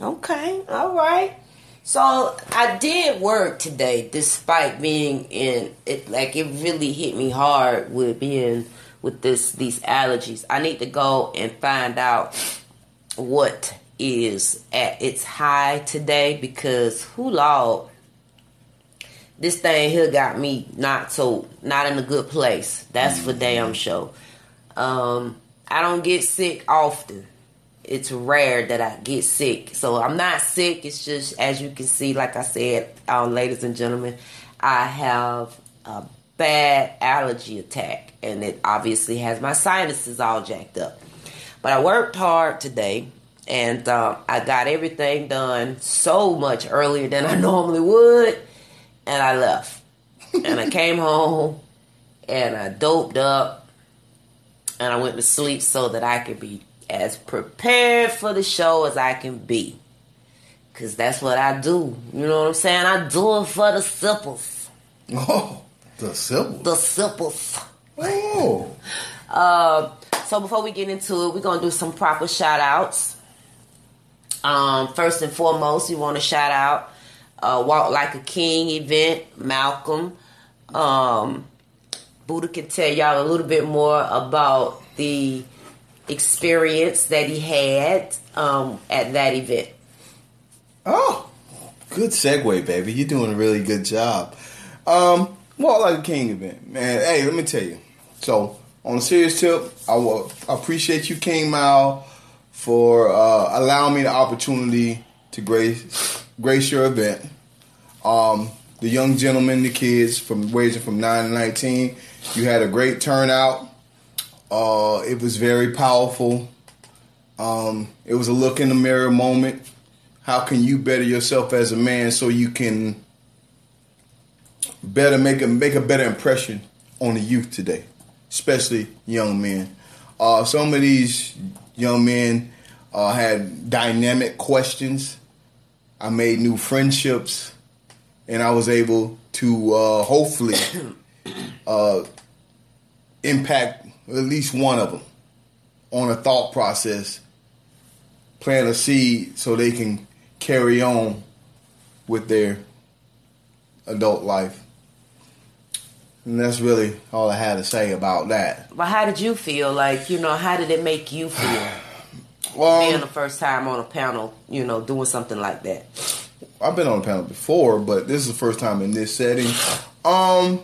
Okay, all right. So I did work today, despite being in it. Like it really hit me hard with being with this these allergies. I need to go and find out what is at its high today because who lord this thing here got me not so not in a good place. That's for damn sure. Um, I don't get sick often. It's rare that I get sick. So I'm not sick. It's just as you can see, like I said, um, ladies and gentlemen, I have a bad allergy attack, and it obviously has my sinuses all jacked up. But I worked hard today, and um, I got everything done so much earlier than I normally would, and I left. and I came home, and I doped up, and I went to sleep so that I could be as prepared for the show as I can be. Cause that's what I do. You know what I'm saying? I do it for the simples. Oh, the simple. The simples. Oh. Uh, so before we get into it, we're gonna do some proper shout outs. Um, first and foremost, we want to shout out uh, Walk Like a King event, Malcolm. Um, Buddha can tell y'all a little bit more about the experience that he had um, at that event. Oh, good segue, baby. You're doing a really good job. Um, Walk Like a King event, man. Hey, let me tell you. So, on a serious tip, I will appreciate you, King Mal, for uh, allowing me the opportunity to grace grace your event. Um, the young gentlemen, the kids from ranging from nine to nineteen, you had a great turnout. Uh, it was very powerful. Um, it was a look in the mirror moment. How can you better yourself as a man so you can better make a make a better impression on the youth today, especially young men. Uh, some of these young men uh, had dynamic questions. I made new friendships, and I was able to uh, hopefully uh, impact at least one of them on a thought process, plant a seed so they can carry on with their adult life. And that's really all I had to say about that. But how did you feel? Like, you know, how did it make you feel Well, being the first time on a panel, you know, doing something like that? I've been on a panel before, but this is the first time in this setting. Um,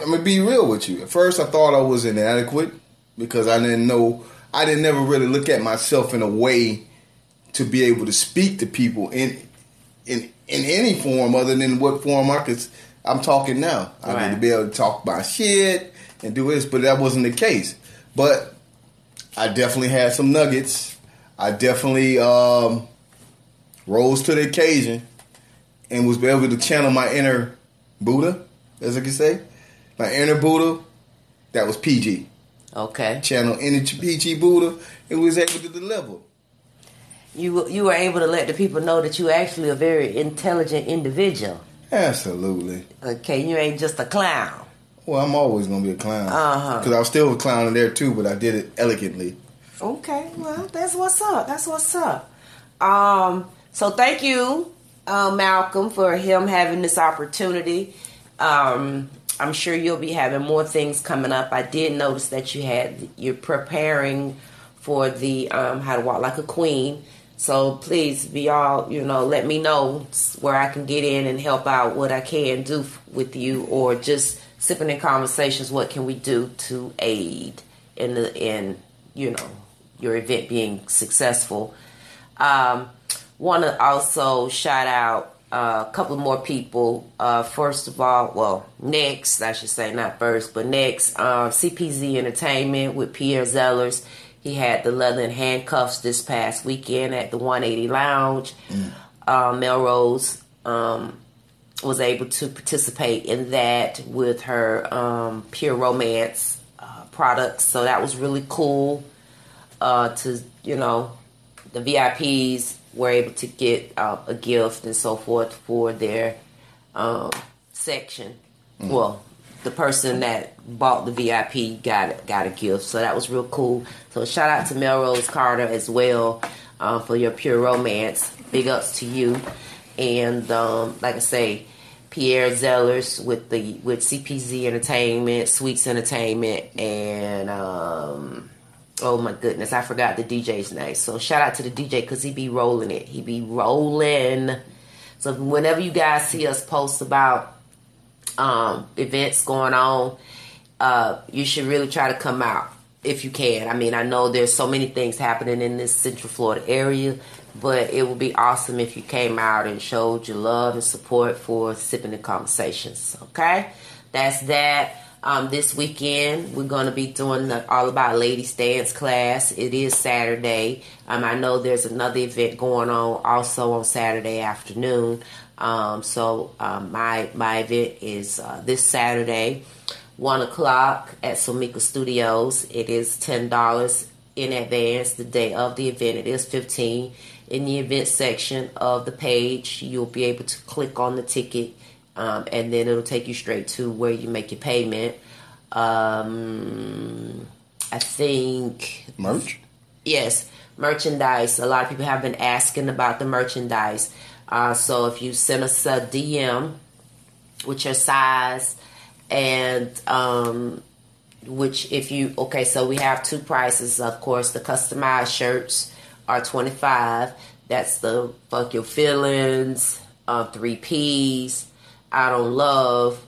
I'm gonna be real with you. At first, I thought I was inadequate because I didn't know. I didn't never really look at myself in a way to be able to speak to people in in in any form other than what form I could. I'm talking now. I need to be able to talk my shit and do this, but that wasn't the case. But I definitely had some nuggets. I definitely um, rose to the occasion and was able to channel my inner Buddha, as I can say, my inner Buddha. That was PG. Okay. Channel inner PG Buddha, and was able to deliver. You you were able to let the people know that you actually a very intelligent individual. Absolutely. Okay, you ain't just a clown. Well, I'm always gonna be a clown Uh-huh. because I was still a clown in there too, but I did it elegantly. Okay, well, that's what's up. That's what's up. Um, so thank you, uh, Malcolm, for him having this opportunity. Um, I'm sure you'll be having more things coming up. I did notice that you had you're preparing for the um, How to Walk Like a Queen. So please be all you know. Let me know where I can get in and help out what I can do with you, or just sipping in conversations. What can we do to aid in the in you know your event being successful? Um, Want to also shout out uh, a couple more people. Uh, first of all, well, next I should say not first, but next um, CPZ Entertainment with Pierre Zellers. He had the leather and handcuffs this past weekend at the 180 Lounge. Uh, Melrose um, was able to participate in that with her um, Pure Romance uh, products, so that was really cool. Uh, to you know, the VIPs were able to get uh, a gift and so forth for their um, section. Well, the person that bought the VIP got got a gift, so that was real cool. So shout out to Melrose Carter as well. uh, for your pure romance. Big ups to you. And um, like I say, Pierre Zellers with the with CPZ Entertainment, Sweets Entertainment, and um, oh my goodness, I forgot the DJ's name. So shout out to the DJ because he be rolling it. He be rolling. So whenever you guys see us post about um, events going on, uh, you should really try to come out if you can. I mean, I know there's so many things happening in this Central Florida area, but it would be awesome if you came out and showed your love and support for Sipping the Conversations. Okay, that's that. Um, this weekend we're going to be doing the All About Ladies Dance class. It is Saturday. Um, I know there's another event going on also on Saturday afternoon. Um, so um, my my event is uh, this Saturday, one o'clock at Somika Studios. It is ten dollars in advance. The day of the event, it is fifteen. In the event section of the page, you'll be able to click on the ticket, um, and then it'll take you straight to where you make your payment. Um, I think Merch? Yes, merchandise. A lot of people have been asking about the merchandise. Uh, so if you send us a DM with your size and um, which if you okay, so we have two prices. Of course, the customized shirts are twenty five. That's the fuck your feelings, uh, three P's, I don't love,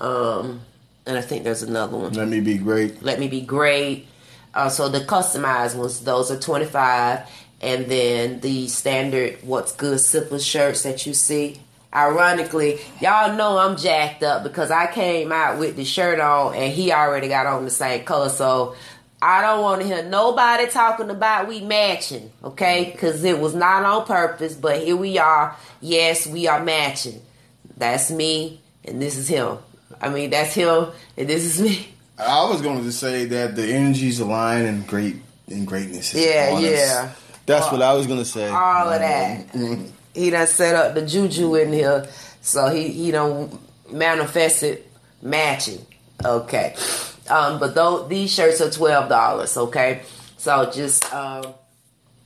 um, and I think there's another one. Let me be great. Let Me Be Great. Uh, so the customized ones, those are 25 And then the standard What's Good Simple shirts that you see. Ironically, y'all know I'm jacked up because I came out with the shirt on and he already got on the same color. So I don't want to hear nobody talking about we matching, okay? Because it was not on purpose, but here we are. Yes, we are matching. That's me and this is him. I mean, that's him and this is me. I was going to say that the energies align and great and greatness. is Yeah, us. yeah. That's what I was going to say. all of that. he done set up the juju in here, so he he done manifested matching. Okay, um, but though these shirts are twelve dollars. Okay, so just um,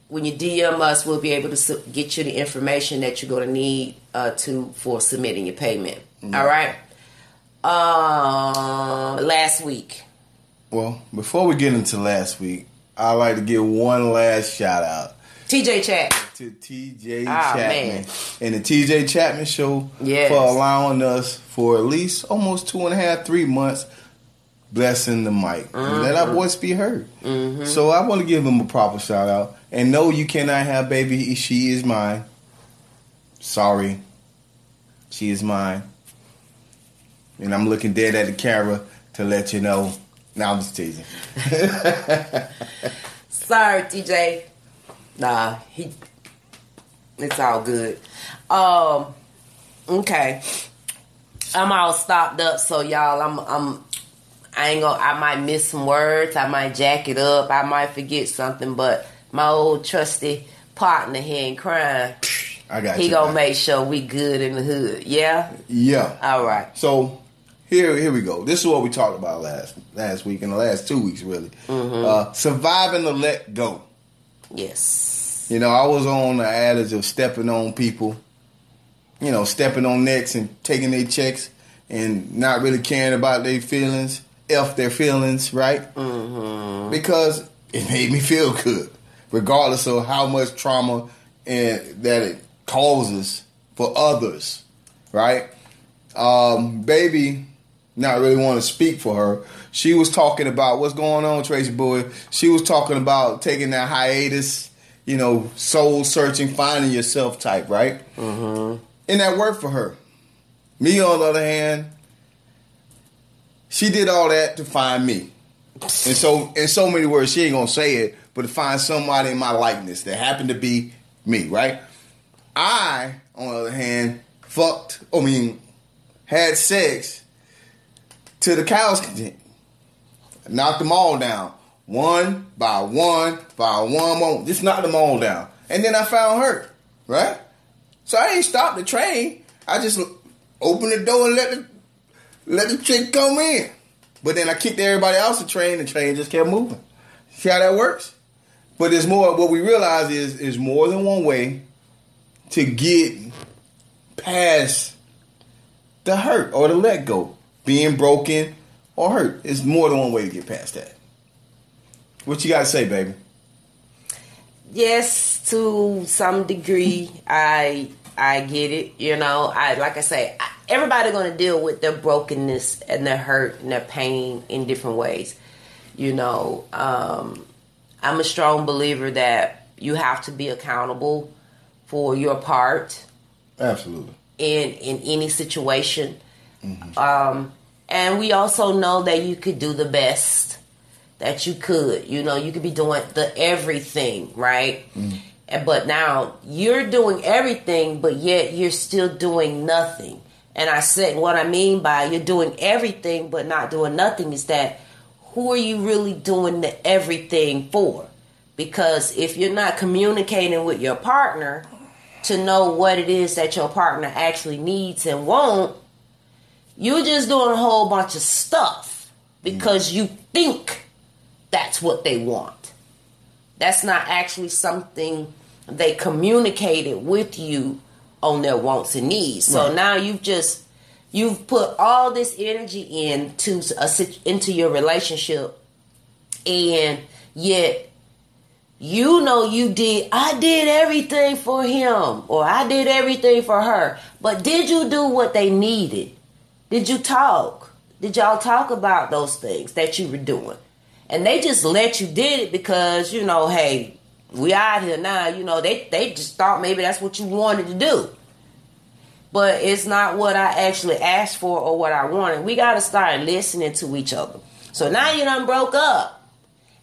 when you DM us, we'll be able to get you the information that you're going to need uh, to for submitting your payment. All right. Uh, last week. Well, before we get into last week, I'd like to give one last shout out TJ Chat. to TJ Ah, Chapman man. and the TJ Chapman Show Yes. for allowing us for at least almost two and a half, three months blessing the mic. and Let Mm-hmm. our voice be heard. So I want to give him a proper shout out. And no, you cannot have baby. She is mine. Sorry. She is mine. And I'm looking dead at the camera to let you know. Now I'm just teasing. Sorry, TJ. Nah, he. It's all good. Um. Okay. I'm all stopped up, so y'all, I'm, I'm, I ain't gonna. I might miss some words. I might jack it up. I might forget something, but my old trusty partner, here ain't crying. I got He you. gonna make sure we good in the hood. Yeah. Yeah. All right. So here, here we go. This is what we talked about last last week and the last two weeks, really. Mm-hmm. Uh, surviving the let go. Yes. You know, I was on the adage of stepping on people. You know, stepping on necks and taking their checks and not really caring about their feelings, f their feelings, right? Mm-hmm. Because it made me feel good, regardless of how much trauma and that it causes for others, right? um, baby not really want to speak for her. She was talking about what's going on, Tracy Boy. She was talking about taking that hiatus, you know, soul searching, finding yourself type, right? Mm-hmm. And that worked for her. Me, on the other hand, she did all that to find me. And so, in so many words, she ain't gonna say it, but to find somebody in my likeness that happened to be me, right? I, on the other hand, fucked. I mean, had sex to the cows content. Knocked them all down. One by one by one one. Just knocked them all down. And then I found her. Right? So I ain't stopped the train. I just opened the door and let the let the chick come in. But then I kicked everybody else the train, the train just kept moving. See how that works? But there's more. What we realize is is more than one way to get past the hurt or the let go, being broken or hurt. It's more than one way to get past that. What you got to say, baby? Yes, to some degree, I I get it. You know, I like I say, I, everybody going to deal with their brokenness and their hurt and their pain in different ways. You know, um, I'm a strong believer that you have to be accountable for your part. Absolutely. In in any situation, mm-hmm. um, and we also know that you could do the best that you could. You know, you could be doing the everything, right? Mm. But now you're doing everything, but yet you're still doing nothing. And I said, what I mean by you're doing everything but not doing nothing is that who are you really doing the everything for? Because if you're not communicating with your partner to know what it is that your partner actually needs and won't, you're just doing a whole bunch of stuff because you think that's what they want. That's not actually something they communicated with you on their wants and needs. So right. now you've just you've put all this energy into a into your relationship, and yet you know you did. I did everything for him, or I did everything for her. But did you do what they needed? Did you talk? Did y'all talk about those things that you were doing? And they just let you did it because you know, hey, we out here now. You know, they they just thought maybe that's what you wanted to do. But it's not what I actually asked for or what I wanted. We gotta start listening to each other. So now you done broke up.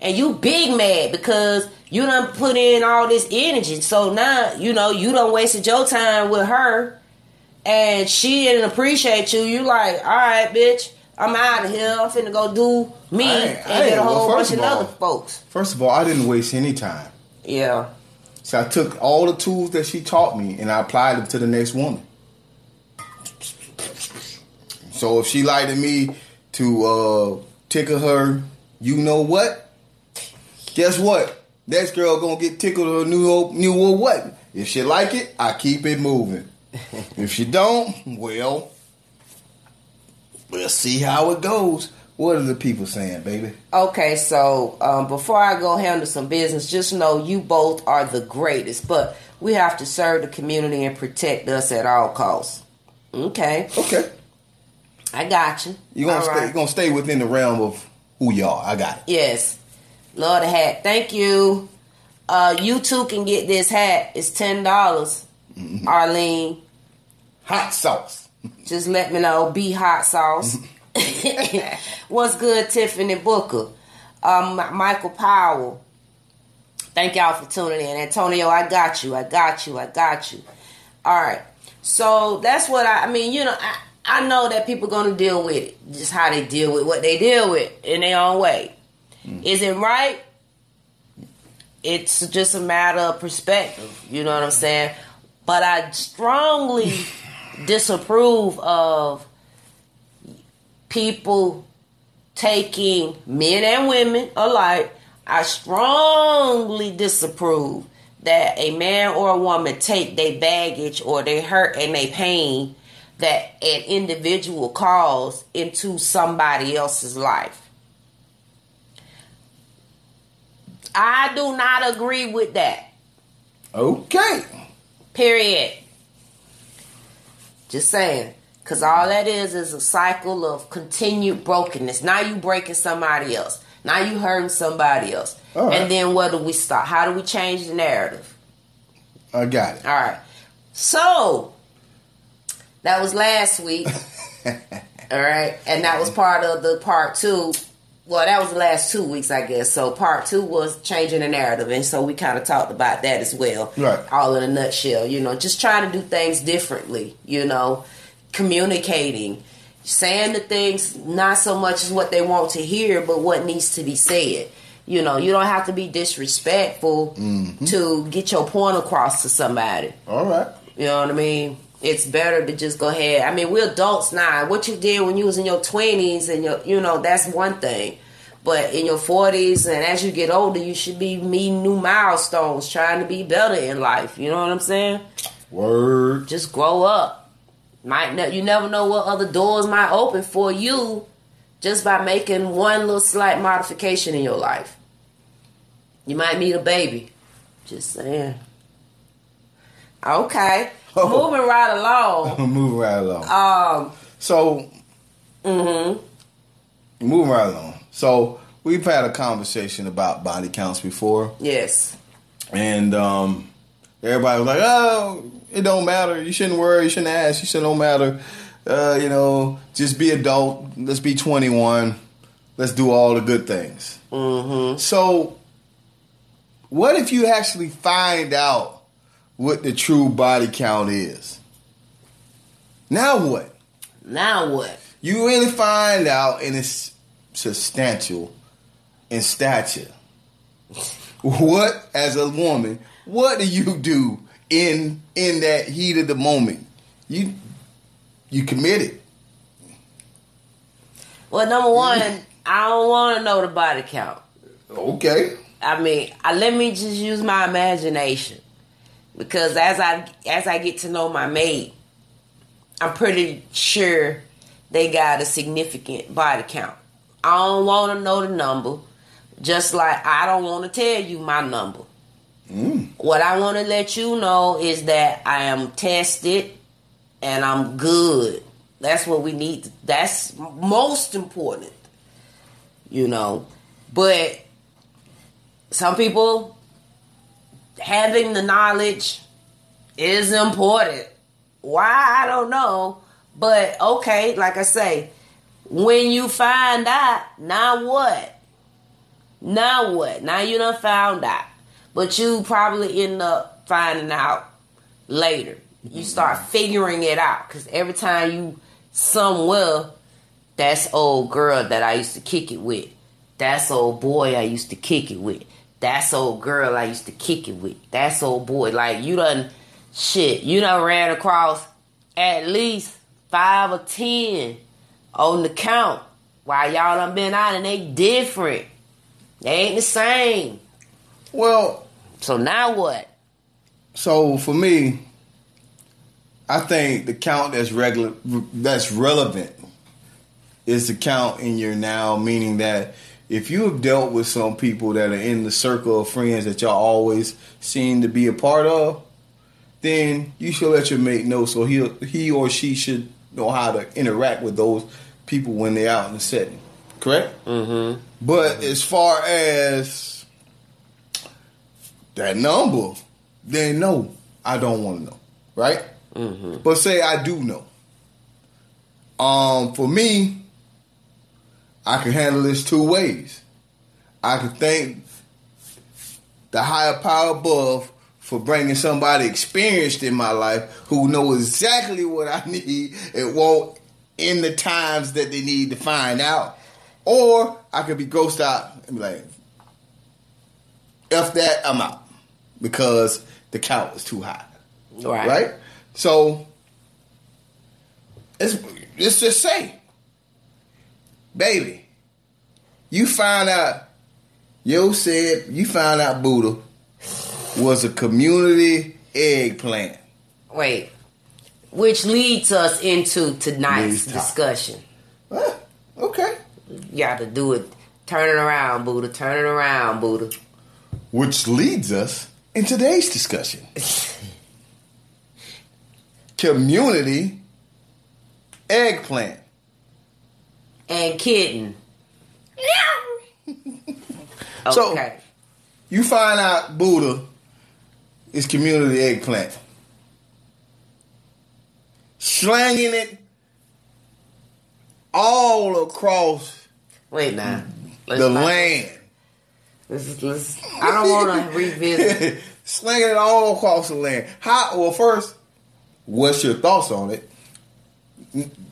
And you big mad because you done put in all this energy. So now, you know, you done wasted your time with her and she didn't appreciate you. You like, all right, bitch, I'm out of here. I'm finna go do me and get a whole well, bunch of, all, other folks. First of all, I didn't waste any time. Yeah. So I took all the tools that she taught me and I applied them to the next woman. So if she liked me to uh, tickle her, you know what? Guess what? Next girl gonna get tickled or new new or what? If she like it, I keep it moving. if she don't, well, we'll see how it goes. What are the people saying, baby? Okay, so um, before I go handle some business, just know you both are the greatest, but we have to serve the community and protect us at all costs. Okay. Okay. I got you. You're gonna, stay, right. you're gonna stay within the realm of who y'all. I got it. Yes. Lord the hat. Thank you. Uh, you too can get this hat. It's ten dollars. Mm-hmm. Arlene. Hot sauce. Just let me know. Be hot sauce. What's good, Tiffany Booker? Um, Michael Powell. Thank y'all for tuning in. Antonio, I got you. I got you. I got you. All right. So that's what I, I mean, you know, I, I know that people going to deal with it. Just how they deal with what they deal with in their own way. Mm. Is it right? It's just a matter of perspective. You know what I'm saying? But I strongly disapprove of people taking men and women alike. I strongly disapprove that a man or a woman take their baggage or their hurt and their pain that an individual caused into somebody else's life. I do not agree with that. Okay. Period. Just saying. Because all that is is a cycle of continued brokenness. Now you breaking somebody else. Now you hurting somebody else. Right. And then what do we start? How do we change the narrative? I got it. All right. So that was last week. all right. And that was part of the part two. Well, that was the last two weeks, I guess. So part two was changing the narrative. And so we kind of talked about that as well. Right. All in a nutshell, you know, just trying to do things differently, you know communicating, saying the things not so much as what they want to hear, but what needs to be said. You know, you don't have to be disrespectful mm-hmm. to get your point across to somebody. All right. You know what I mean? It's better to just go ahead. I mean, we're adults now. What you did when you was in your twenties and your, you know, that's one thing. But in your 40s and as you get older, you should be meeting new milestones, trying to be better in life. You know what I'm saying? Word. Just grow up. Might ne- you never know what other doors might open for you just by making one little slight modification in your life. You might meet a baby. Just saying. Okay. Oh. Moving right along. Moving right along. Um, So, mhm. moving right along. So, we've had a conversation about body counts before, Yes. and um, everybody was like, "Oh, it don't matter. You shouldn't worry. You shouldn't ask. You shouldn't don't matter. Uh, you know, just be adult. Let's be 21. Let's do all the good things." Mm-hmm. So, what if you actually find out what the true body count is? Now what? Now what? You really find out, and it's substantial in stature. What, as a woman, what do you do in in that heat of the moment? You you committed. Well, number one, I don't want to know the body count. Okay. I mean, I, let me just use my imagination because as I as I get to know my mate, I'm pretty sure they got a significant body count. I don't want to know the number, just like I don't want to tell you my number. Mm. What I want to let you know is that I am tested and I'm good. That's what we need. That's most important, you know. But some people having the knowledge is important. Why I don't know, but okay, like I say, when you find out, now what? Now what? Now you done found out, but you probably end up finding out later. You start figuring it out because every time you somewhere, that's old girl that I used to kick it with. That's old boy I used to kick it with. That's old girl I used to kick it with. That's old boy. Like you done shit. You done ran across at least five or ten on the count. While y'all done been out and they different. They ain't the same. Well, So now what? so for me, I think the count that's regular that's relevant is the count in your now, meaning that if you have dealt with some people that are in the circle of friends that y'all always seem to be a part of, then you should let your mate know so he he or she should know how to interact with those people when they're out in the setting. Correct? Mm-hmm. But as far as that number, then no, I don't want to know, right? Mm-hmm. But say I do know. Um, for me, I can handle this two ways. I can thank the higher power above for bringing somebody experienced in my life who know exactly what I need and won't in the times that they need to find out. Or I could be ghosted out and be like, F that, I'm out. Because the count is too high. Right. Right? So it's let's just say, baby, you find out Yo said you found out Buddha was a community eggplant. Wait. Which leads us into tonight's discussion. Huh, okay. You got to do it. Turn it around, Buddha. Turn it around, Buddha. Which leads us in today's discussion. community eggplant. And kitten. So- Okay. You find out Buddha is community eggplant. Slanging it all across Wait now. Let's the not- land. Let's, let's, I don't want to revisit. Slinging it all across the land. How? Well, first, what's your thoughts on it?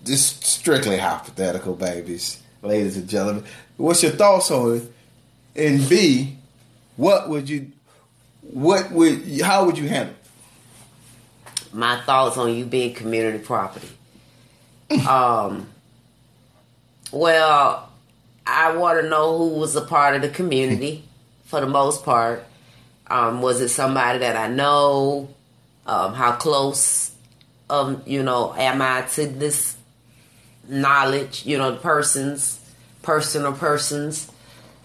Just strictly hypothetical, babies, ladies and gentlemen. What's your thoughts on it? And B, what would you, what would, how would you handle? it? My thoughts on you being community property. Um. Well, I want to know who was a part of the community for the most part. Um, was it somebody that I know? Um, how close, um, you know, am I to this knowledge? You know, the persons, personal persons.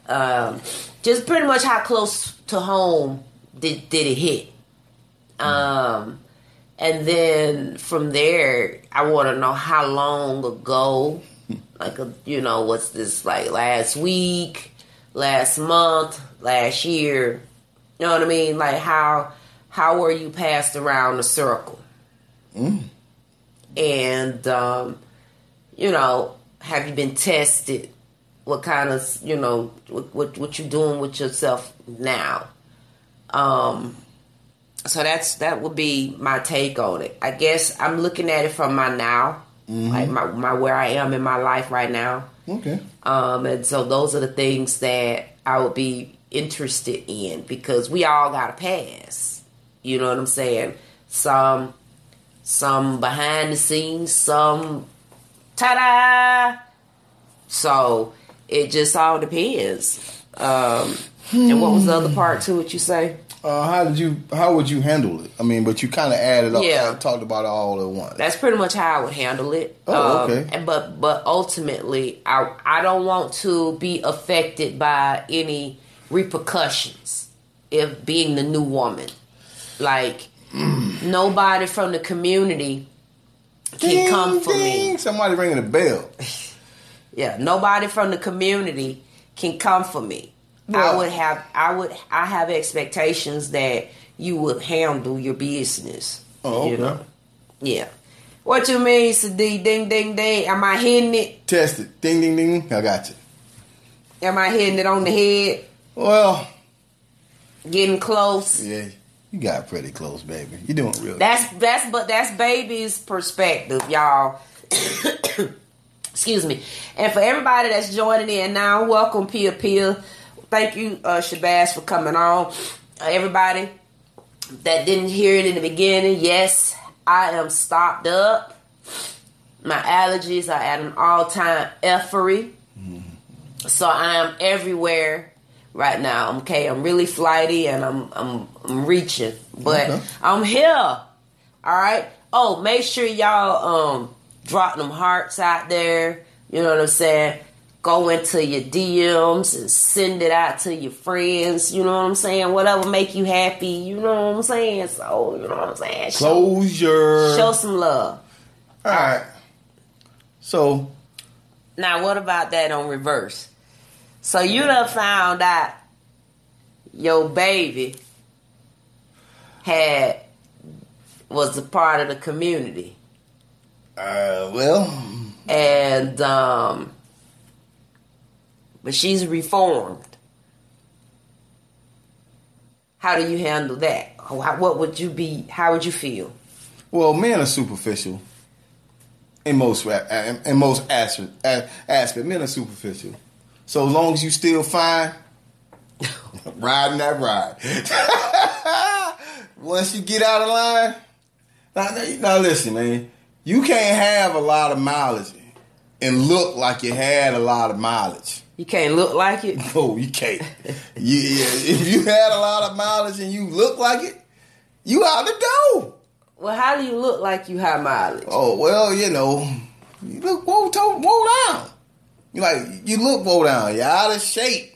Um, just pretty much how close to home did did it hit? Um, and then from there, I want to know how long ago, like a, you know, what's this like last week, last month, last year? You know what I mean? Like how how were you passed around the circle? And um, you know, have you been tested? What kind of you know what what, what you doing with yourself now? Um, so that's that would be my take on it. I guess I'm looking at it from my now, like my, my where I am in my life right now. Okay. Um, and so those are the things that I would be interested in because we all got a pass. You know what I'm saying? Some, some behind the scenes, some, ta-da. So it just all depends. Um, and what was the other part to it? You say? Uh, how did you? How would you handle it? I mean, but you kind of added up. Yeah. talked about it all at once. That's pretty much how I would handle it. Oh, Um, okay. and- but but ultimately, I I don't want to be affected by any repercussions if being the new woman. Like nobody from the community can Ding, come for ding. me. Somebody ringing a bell. Yeah, nobody from the community can come for me. I would have I would I have expectations that you would handle your business. Oh, you know? Yeah. What you mean, Sadi? Ding ding ding. Am I hitting it? Test it. Ding, ding, ding. I got you. Am I hitting it on the head? Well, Getting close? yeah, you got pretty close, baby. You're doing real. That's that's but that's baby's perspective, y'all. Excuse me. And for everybody that's joining in now, welcome Pia Pia. Thank you, uh Shabazz, for coming on. Uh, everybody that didn't hear it in the beginning, yes, I am stopped up. My allergies are at an all-time effery. So I am everywhere right now. Okay, I'm really flighty and I'm I'm I'm reaching, but Okay. I'm here. All right. Oh, make sure y'all um drop them hearts out there. You know what I'm saying? Go into your DMs and send it out to your friends. You know what I'm saying? Whatever make you happy. You know what I'm saying? So you know what I'm saying? Show, Closure. show some love. All right. So, Now, what about that on reverse? So you done found out your baby had was a part of the community, uh, well, and um, but she's reformed. How do you handle that? What would you be? How would you feel? well, men are superficial. In most ra- in most aspect, aspect, men are superficial. So as long as you still fine, riding that ride. Once you get out of line, now, now, listen, man. You can't have a lot of mileage and look like you had a lot of mileage. You can't look like it. No, you can't. you, yeah, if you had a lot of mileage and you look like it, you out the door. Well, how do you look like you high mileage? Oh well, you know, you look woe, to- woe down. You like you look woe down. You're out of shape.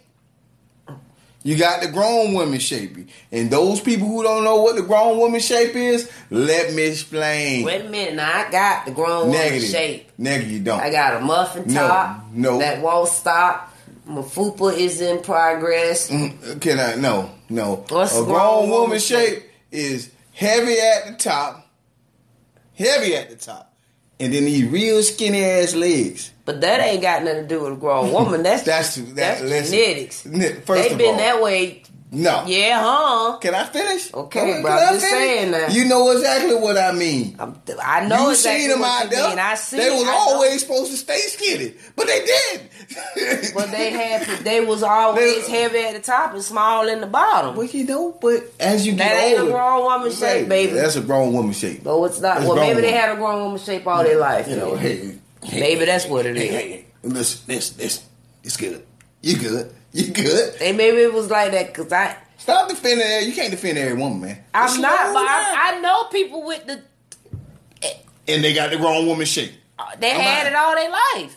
You got the grown woman shape. And those people who don't know what the grown woman shape is, let me explain. Wait a minute. Now I got the grown woman shape. Negative, you don't. I got a muffin No, top. no. That won't stop. My fupa is in progress. Mm, Can I? No, no. What's a grown grown woman woman shape is heavy at the top, heavy at the top, and then these real skinny ass legs. But that ain't got nothing to do with a grown woman. That's That's that's, that, listen, genetics. First They've been all, that way. no. Yeah, huh? Can I finish? Okay, bro, I'm just saying now. You know exactly what I mean. I'm, I know you exactly seen them what out you there. mean. I see. they was always supposed to stay skinny, but they did. But they had. They was always They- heavy at the top and small in the bottom. Well, you know, but as you get That get ain't a older, grown woman shape, baby. That's a grown woman shape. But it's not. That's well, maybe they had a grown woman shape all their life. You know, hey, hey, Maybe that's what it hey, is. hey, hey, listen, listen, listen. It's good. You good. You good. And maybe it was like that because I. Stop defending her. You can't defend every woman, man. I'm It's not, but. I, I know people with the. and they got the grown woman shape. They I'm had not- it all their life.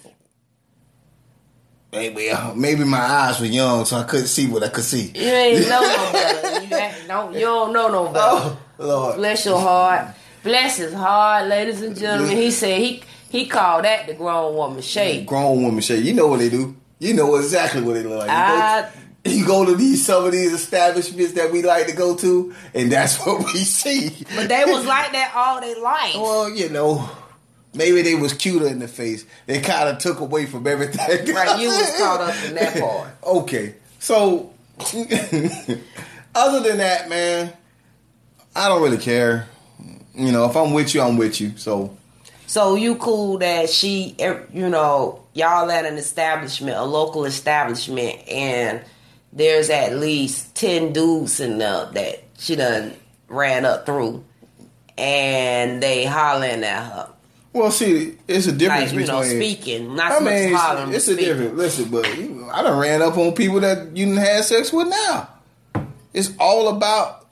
Maybe, uh, maybe my eyes were young, so I couldn't see what I could see. You ain't know no better. You, ain't, no, you don't know no better. Oh, Lord. Bless your heart. Bless his heart, ladies and gentlemen. He said he he called that the grown woman shape. Grown woman shape. You know what they do. You know exactly what they look like. You, I- go, you go to these some of these establishments that we like to go to, and that's what we see. But they was like that all their life. Well, you know, maybe they was cuter in the face. They kind of took away from everything. Right, you was caught up in that part. Okay, so other than that, man, I don't really care. You know, if I'm with you, I'm with you. So So you cool that she, you know, y'all at an establishment, a local establishment, and there's at least ten dudes in there that she done ran up through, and they hollering at her, Well, see, it's a difference like you know, between. speaking, not I so much mean, hollering, it's, it's a difference. Listen, but you, I done ran up on people that you didn't had sex with now. It's all about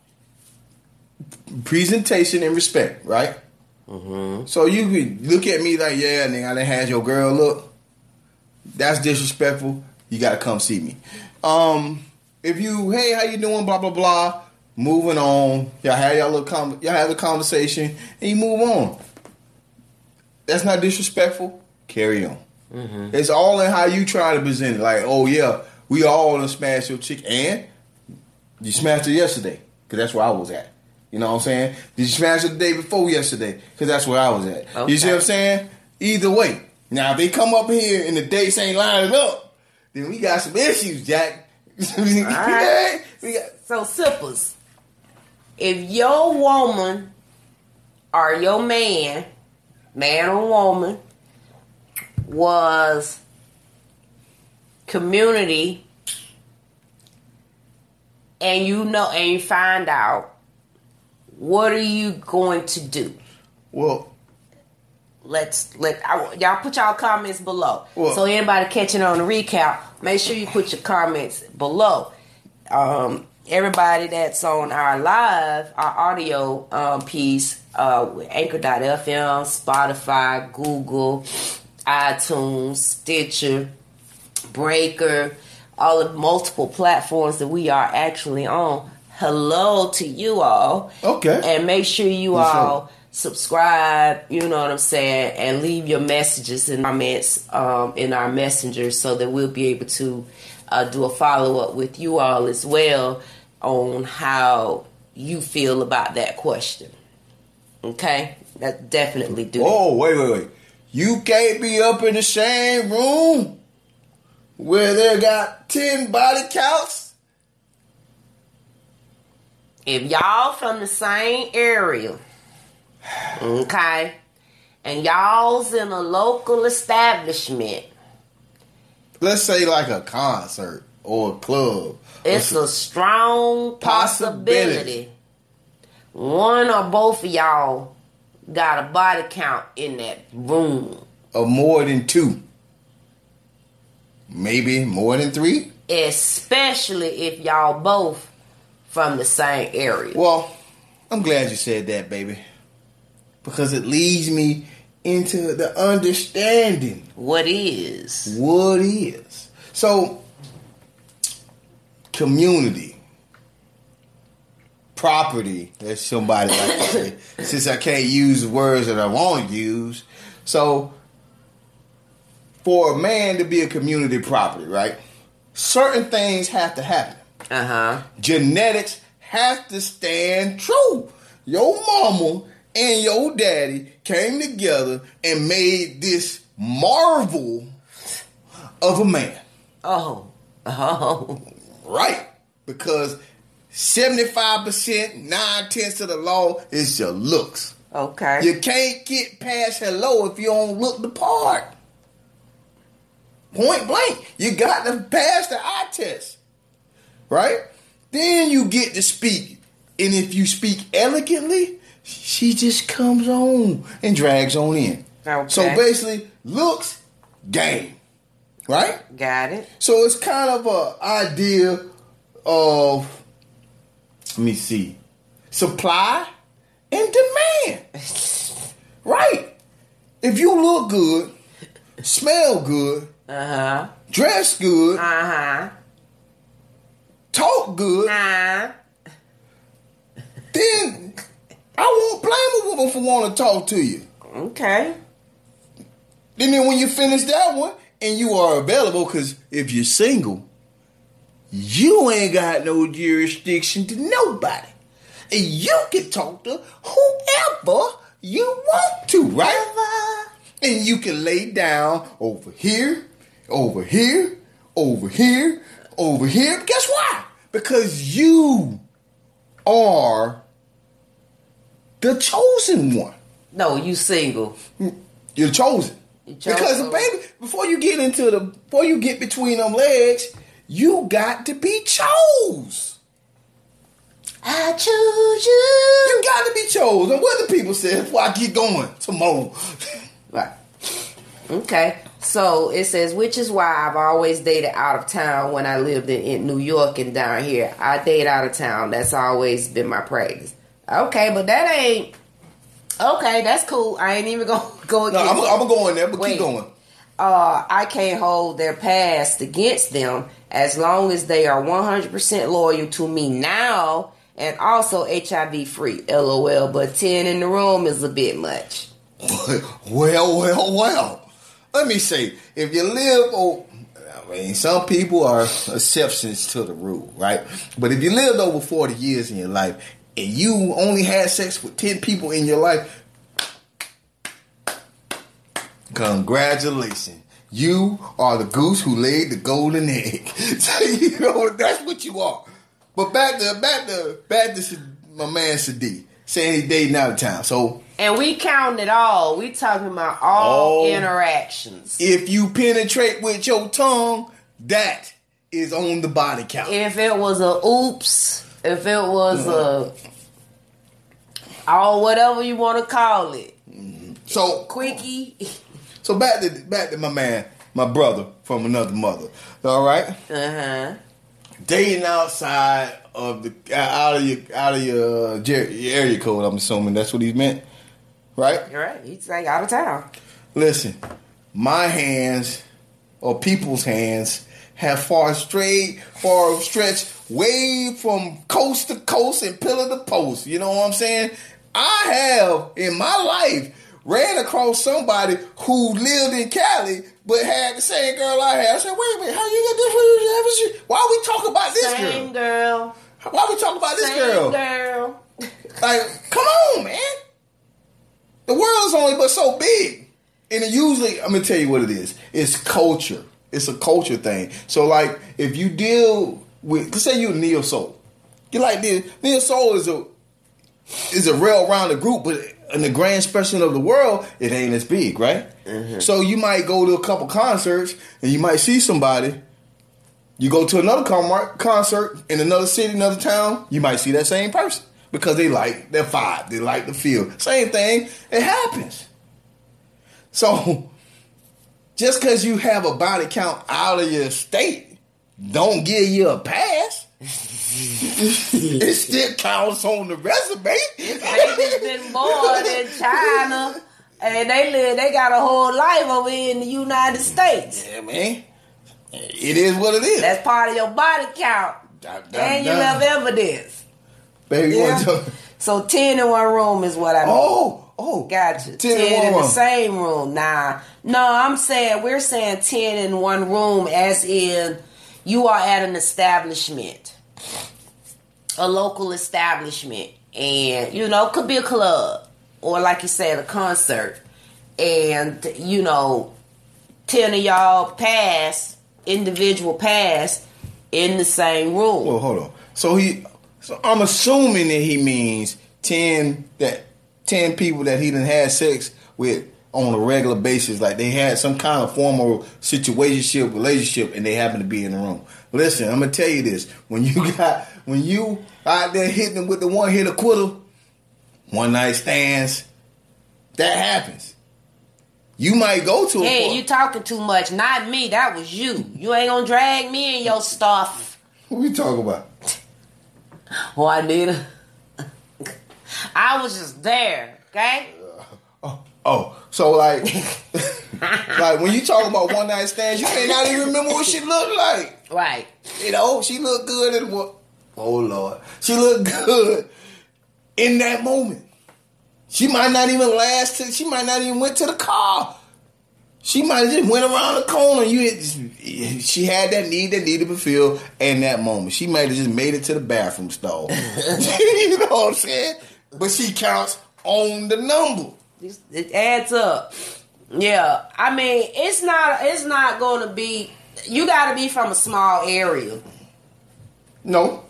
presentation and respect, right? Mm-hmm. So you could look at me like, yeah, nigga, I done had your girl look. That's disrespectful. You gotta come see me. Um, if you, hey, how you doing? Blah blah blah. Moving on. Y'all have y'all little com- y'all have a conversation and you move on. That's not disrespectful. Carry on. It's all in how you try to present it. Like, oh yeah, we all done smashed your chick, and you smashed her yesterday because that's where I was at. You know what I'm saying? Did you smash her the day before yesterday? Because that's where I was at. You see what I'm saying? Either way. Now, if they come up here and the dates ain't lining up, then we got some issues, Jack. right. we got, So sippers, if your woman or your man, man or woman, was community and you know and you find out, what are you going to do? well, Let's let I, y'all put y'all comments below. Well- so anybody catching on the recap, make sure you put your comments below. Um, everybody that's on our live, our audio um, piece, uh, Anchor.fm, Spotify, Google, iTunes, Stitcher, Breaker, all of multiple platforms that we are actually on. Hello to you all. Okay. And make sure you all subscribe, you know what I'm saying, and leave your messages and comments um, in our messenger so that we'll be able to uh, do a follow up with you all as well on how you feel about that question. Okay? That definitely do. oh, wait, wait, wait. You can't be up in the same room where they got 10 body counts? If y'all from the same area, okay, and y'all's in a local establishment, Let's say like a concert or a club. it's a strong Possibility. possibility. One or both of y'all got a body count in that room, of more than two. Maybe more than three. especially if y'all both from the same area. Well, I'm glad you said that, baby. Because it leads me into the understanding What is? what is. So, community, property, as somebody like to say, since I can't use words that I want to use. So, for a man to be a community property, right? Certain things have to happen. Uh huh. Genetics have to stand true. Your mama and your daddy came together and made this marvel of a man. Oh. Oh. Right. Because 75%, nine tenths of the law is your looks. Okay. You can't get past hello if you don't look the part. Point blank. You got to pass the eye test. Right? Then you get to speak. And if you speak elegantly, she just comes on and drags on in. Okay. So basically, looks, game. right? Got it. So it's kind of a idea of let me see, supply and demand, right? If you look good, smell good, Uh huh. dress good, Uh huh. Talk good, Uh. then I won't blame a woman for wanting to talk to you. Okay. And then when you finish that one and you are available, because if you're single, you ain't got no jurisdiction to nobody. And you can talk to whoever you want to, right? And you can lay down over here, over here, over here, over here. Guess why? Because you are the chosen one. No, you single. You're chosen. You chosen. Because baby, before you get into the before you get between them legs, you got to be chose. I choose you. You got to be chosen. What the people say before I keep going tomorrow. Right. Okay. So it says, which is why I've always dated out of town when I lived in, in New York and down here. I date out of town. That's always been my practice. Okay, but that ain't. Okay, that's cool. I ain't even gonna go No. I'm, I'm gonna go in there, but Wait. keep going. uh, I can't hold their past against them as long as they are 100% loyal to me now and also HIV free. LOL. But 10 in the room is a bit much. well, well, well. Let me say, if you live, oh, I mean, some people are exceptions to the rule, right? But if you lived over 40 years in your life and you only had sex with 10 people in your life, congratulations. You are the goose who laid the golden egg. so, you know, that's what you are. But back to, back to, back to my man Sadiq saying he dating out of town. So, And we counting it all. We talking about all Oh. interactions. if you penetrate with your tongue, that is on the body count. If it was a oops, if it was a all whatever you want to call it, So quickie. so back to back to my man, my brother from another mother. All right, Uh huh. dating outside of the out of your out of your, uh, your area code. I'm assuming that's what he meant, right? You're right. He's like out of town. Listen, my hands or people's hands have far strayed, far stretched way from coast to coast and pillar to post. You know what I'm saying? I have in my life ran across somebody who lived in Cali but had the same girl I had. I said, wait a minute, how you get this? Why are we talk about this Same girl? girl. Why we talk about this Same girl? girl. Like, come on, man. The world is only but so big. And it usually, I'm gonna tell you what it is. It's culture. It's a culture thing. So, like, if you deal with, let's say you're neo soul, you like this. Neo soul is a is a well-rounded group, but in the grand spectrum of the world, it ain't as big, right? Mm-hmm. So you might go to a couple concerts and you might see somebody. You go to another concert in another city, another town, you might see that same person because they like their vibe, they like the feel. Same thing, it happens. So just because you have a body count out of your state, don't give you a pass. it still counts on the resume. Baby's been born in China, and they live. They got a whole life over here in the United States. Yeah, man. It is what it is. That's part of your body count, Dun, dun, and you dun. have evidence. Baby, Yeah. So ten in one room is what I mean. Oh, oh. Gotcha. 10 in one in the same room. Nah. No, I'm saying we're saying ten in one room as in you are at an establishment. A local establishment. And, you know, could be a club. Or like you said, a concert. And, you know, ten of y'all pass, individual pass in the same room. Well, hold on. So he, so I'm assuming that he means ten that ten people that he done had sex with on a regular basis, like they had some kind of formal situationship, relationship, and they happen to be in the room. Listen, I'm gonna tell you this: when you got when you out there hitting them with the one hit acquittal, one night stands, that happens. You might go to a Hey, you talking too much. Not me. That was you. You ain't gonna drag me in your stuff. What we talking about? Juanita. I didn't I was just there, okay? Uh, oh, oh, so like, like when you talk about one night stands, you may not even remember what she looked like. Right. You know, she looked good in what? Oh Lord, she looked good in that moment. She might not even last. To, she might not even went to the car. She might have just went around the corner. You, had, she had that need that needed to be filled in that moment. She might have just made it to the bathroom stall. you know what I'm saying? But she counts on the number. It adds up. Yeah. I mean, it's not it's not gonna be you gotta be from a small area. No,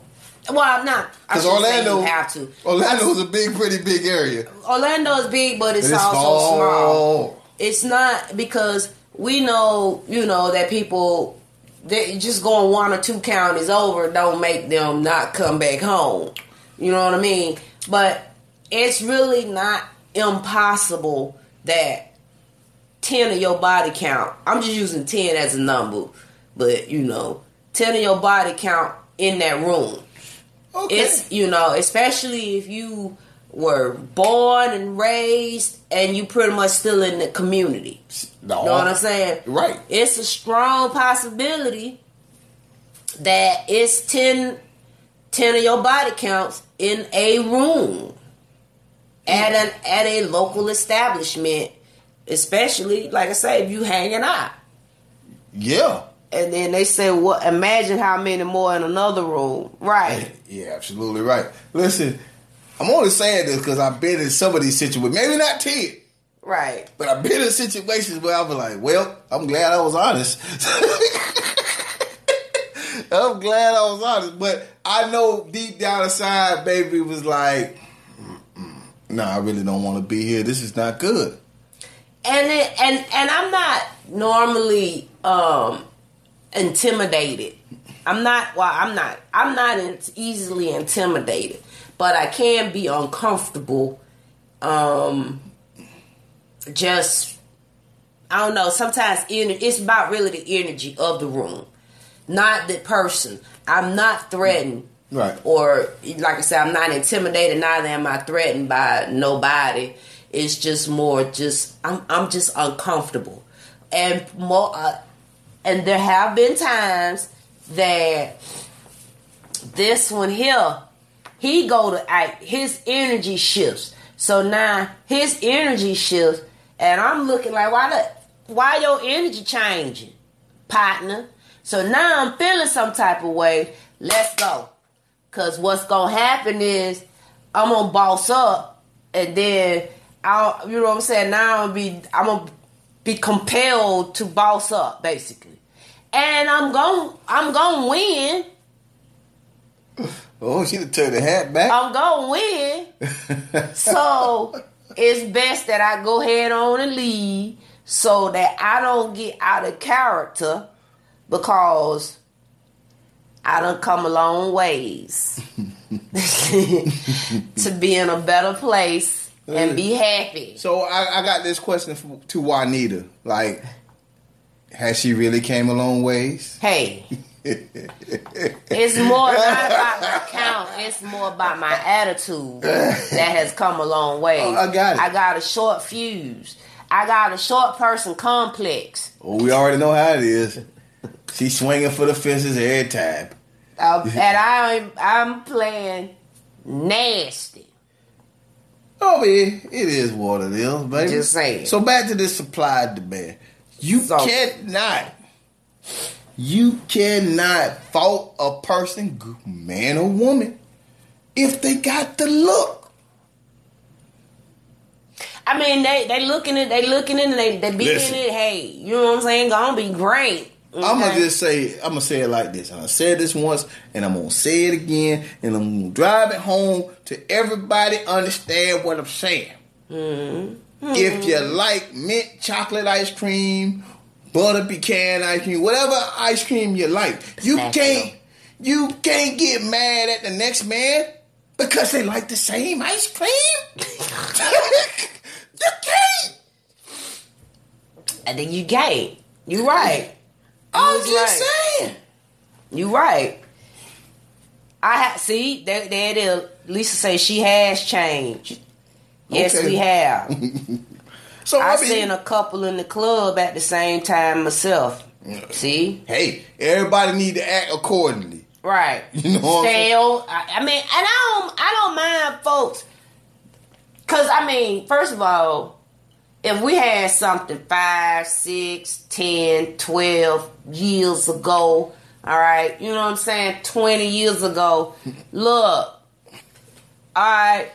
Well, not because Orlando you have to. Orlando's a big, pretty big area. Orlando is big, but it's, But it's also small. small. It's not because we know, you know, that people that just going one or two counties over don't make them not come back home. You know what I mean? But it's really not impossible that ten of your body count. I'm just using ten as a number, but you know, ten of your body count in that room. Okay. It's you know, especially if you were born and raised and you pretty much still in the community. No. Know what I'm saying? Right. It's a strong possibility that it's 10, 10 of your body counts in a room at an at a local establishment, especially like I say, if you hanging out. yeah. And then they say, "What? imagine how many more in another room, right?" Yeah, absolutely right. Listen, I'm only saying this because I've been in some of these situations. Maybe not ten, Right. but I've been in situations where I've been like, well, I'm glad I was honest. I'm glad I was honest. But I know deep down inside, baby was like, "Mm-mm. no, I really don't want to be here. This is not good. and it, and and I'm not normally um intimidated. I'm not well. I'm not. I'm not in, easily intimidated, but I can be uncomfortable. Um, just I don't know. Sometimes it's about really the energy of the room, not the person. I'm not threatened, Right. Or like I said, I'm not intimidated. Neither am I threatened by nobody. It's just more just I'm I'm just uncomfortable, and more. Uh, and there have been times that this one here, he go to I, his energy shifts. So now his energy shifts, and I'm looking like why the why your energy changing, partner? So now I'm feeling some type of way. Let's go, cause what's gonna happen is I'm gonna boss up, and then I'll you know what I'm saying. Now I'm gonna be I'm gonna be compelled to boss up basically, and I'm gonna, I'm gonna win. Oh, she turned the hat back. I'm gonna win. So it's best that I go head on and leave so that I don't get out of character because I done come a long ways to be in a better place and be uh, happy. So I, I got this question for, to Juanita. Like, has she really came a long ways? Hey, it's more not about my count. It's more about my attitude that has come a long way. Oh, I got it. I got a short fuse. I got a short person complex. Well, we already know how it is. She's swinging for the fences every time. Uh, and I'm I'm playing nasty. Oh, man, it is what it is, baby. Just saying. So back to this supply demand. You So- cannot, you cannot fault a person, man or woman, if they got the look. I mean, they they looking at they looking in they they being Listen. it. Hey, you know what I'm saying? Gonna be great. I'm gonna just say, I'm gonna say it like this. I said this once, and I'm gonna say it again, and I'm gonna drive it home to everybody understand what I'm saying. Mm-hmm. If you like mint chocolate ice cream, butter pecan ice cream, whatever ice cream you like, you can't you can't get mad at the next man because they like the same ice cream. you can't. And then you gay. You right. I'm was just right. saying. You right. I ha- see there, there it is. Lisa says she has changed. Yes, Okay. we have. So I I mean, seen a couple in the club at the same time myself. See, hey, everybody need to act accordingly. right? You know what I'm saying? I, I mean, and I don't, I don't mind folks, cause I mean, first of all, if we had something five, six, ten, twelve years ago, all right, you know what I'm saying, twenty years ago, look, all right.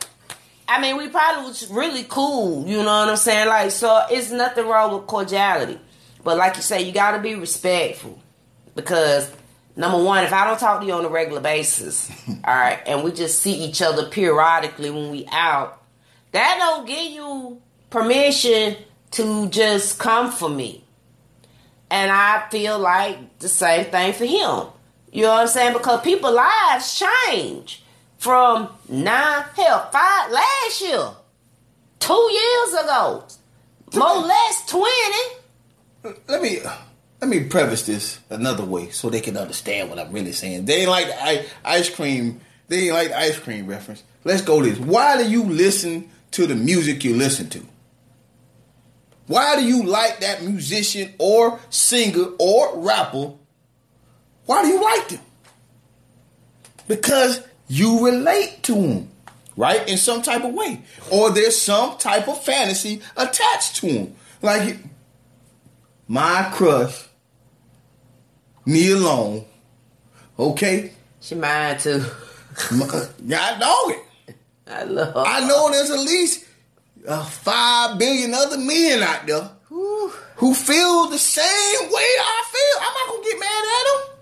I mean, we probably was really cool, you know what I'm saying? Like, so it's nothing wrong with cordiality. But like you say, you gotta be respectful. Because number one, if I don't talk to you on a regular basis, all right, and we just see each other periodically when we out, that don't give you permission to just come for me. And I feel like the same thing for him. You know what I'm saying? Because people lives change from nine, hell, five last year, two years ago, more or less twenty. Let me let me preface this another way so they can understand what I'm really saying. They ain't like the ice cream. They ain't like the ice cream reference. Let's go this. Why do you listen to the music you listen to? Why do you like that musician or singer or rapper? Why do you like them? Because you relate to them, right? In some type of way. Or there's some type of fantasy attached to them. Like my crush, me alone, okay? She mine too. Yeah, I know it. I love. her. I know there's at least uh, five billion other men out there Whew. who feel the same way I feel. I'm not gonna get mad at them.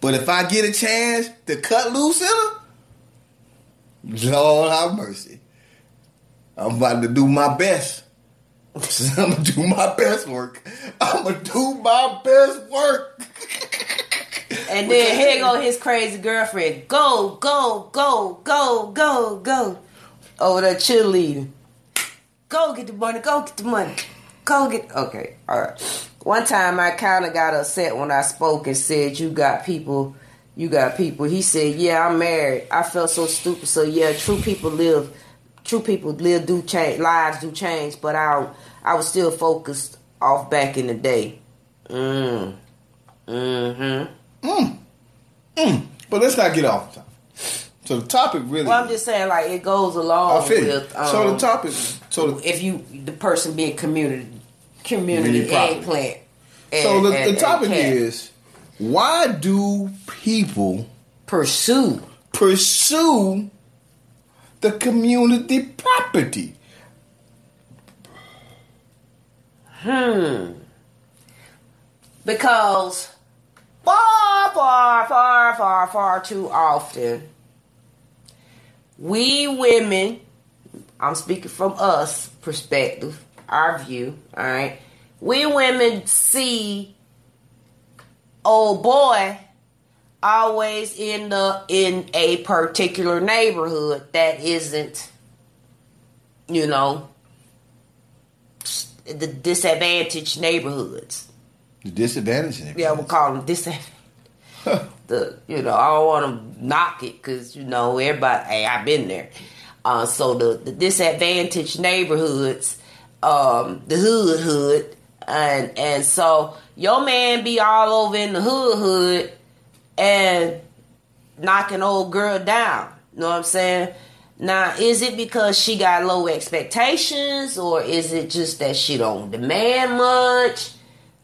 But if I get a chance to cut loose in them, Lord have mercy. I'm about to do my best. I'm gonna do my best work. I'm gonna do my best work. And then here go his crazy girlfriend. Go, go, go, go, go, go. Over there cheerleading. Go get the money. Go get the money. Go get. Okay, all right. One time I kind of got upset when I spoke and said, "You got people. You got people." He said, "Yeah, I'm married. I felt so stupid. So yeah, true people live. True people live do change. Lives do change. But I, I was still focused off back in the day. Mm. Mm-hmm. Mm. Mm. But let's not get off the topic. So the topic really. Well, I'm just saying, like it goes along with um, so the topic. So the, if you the person being community community eggplant. so and- the, and- the topic is why do people pursue. pursue the community property? Hmm. Because far, far, far, far, far too often, we women, I'm speaking from us perspective, our view, all right. We women see old boy always end up in a particular neighborhood that isn't, you know, the disadvantaged neighborhoods. The disadvantaged neighborhoods. Yeah, we'll call them disadvantaged. the you know I don't want to knock it because you know everybody. Hey, I've been there. Uh, so the the disadvantaged neighborhoods, um, the hood hood, and and so your man be all over in the hood hood and knocking old girl down. You know what I'm saying? Now, is it because she got low expectations, or is it just that she don't demand much?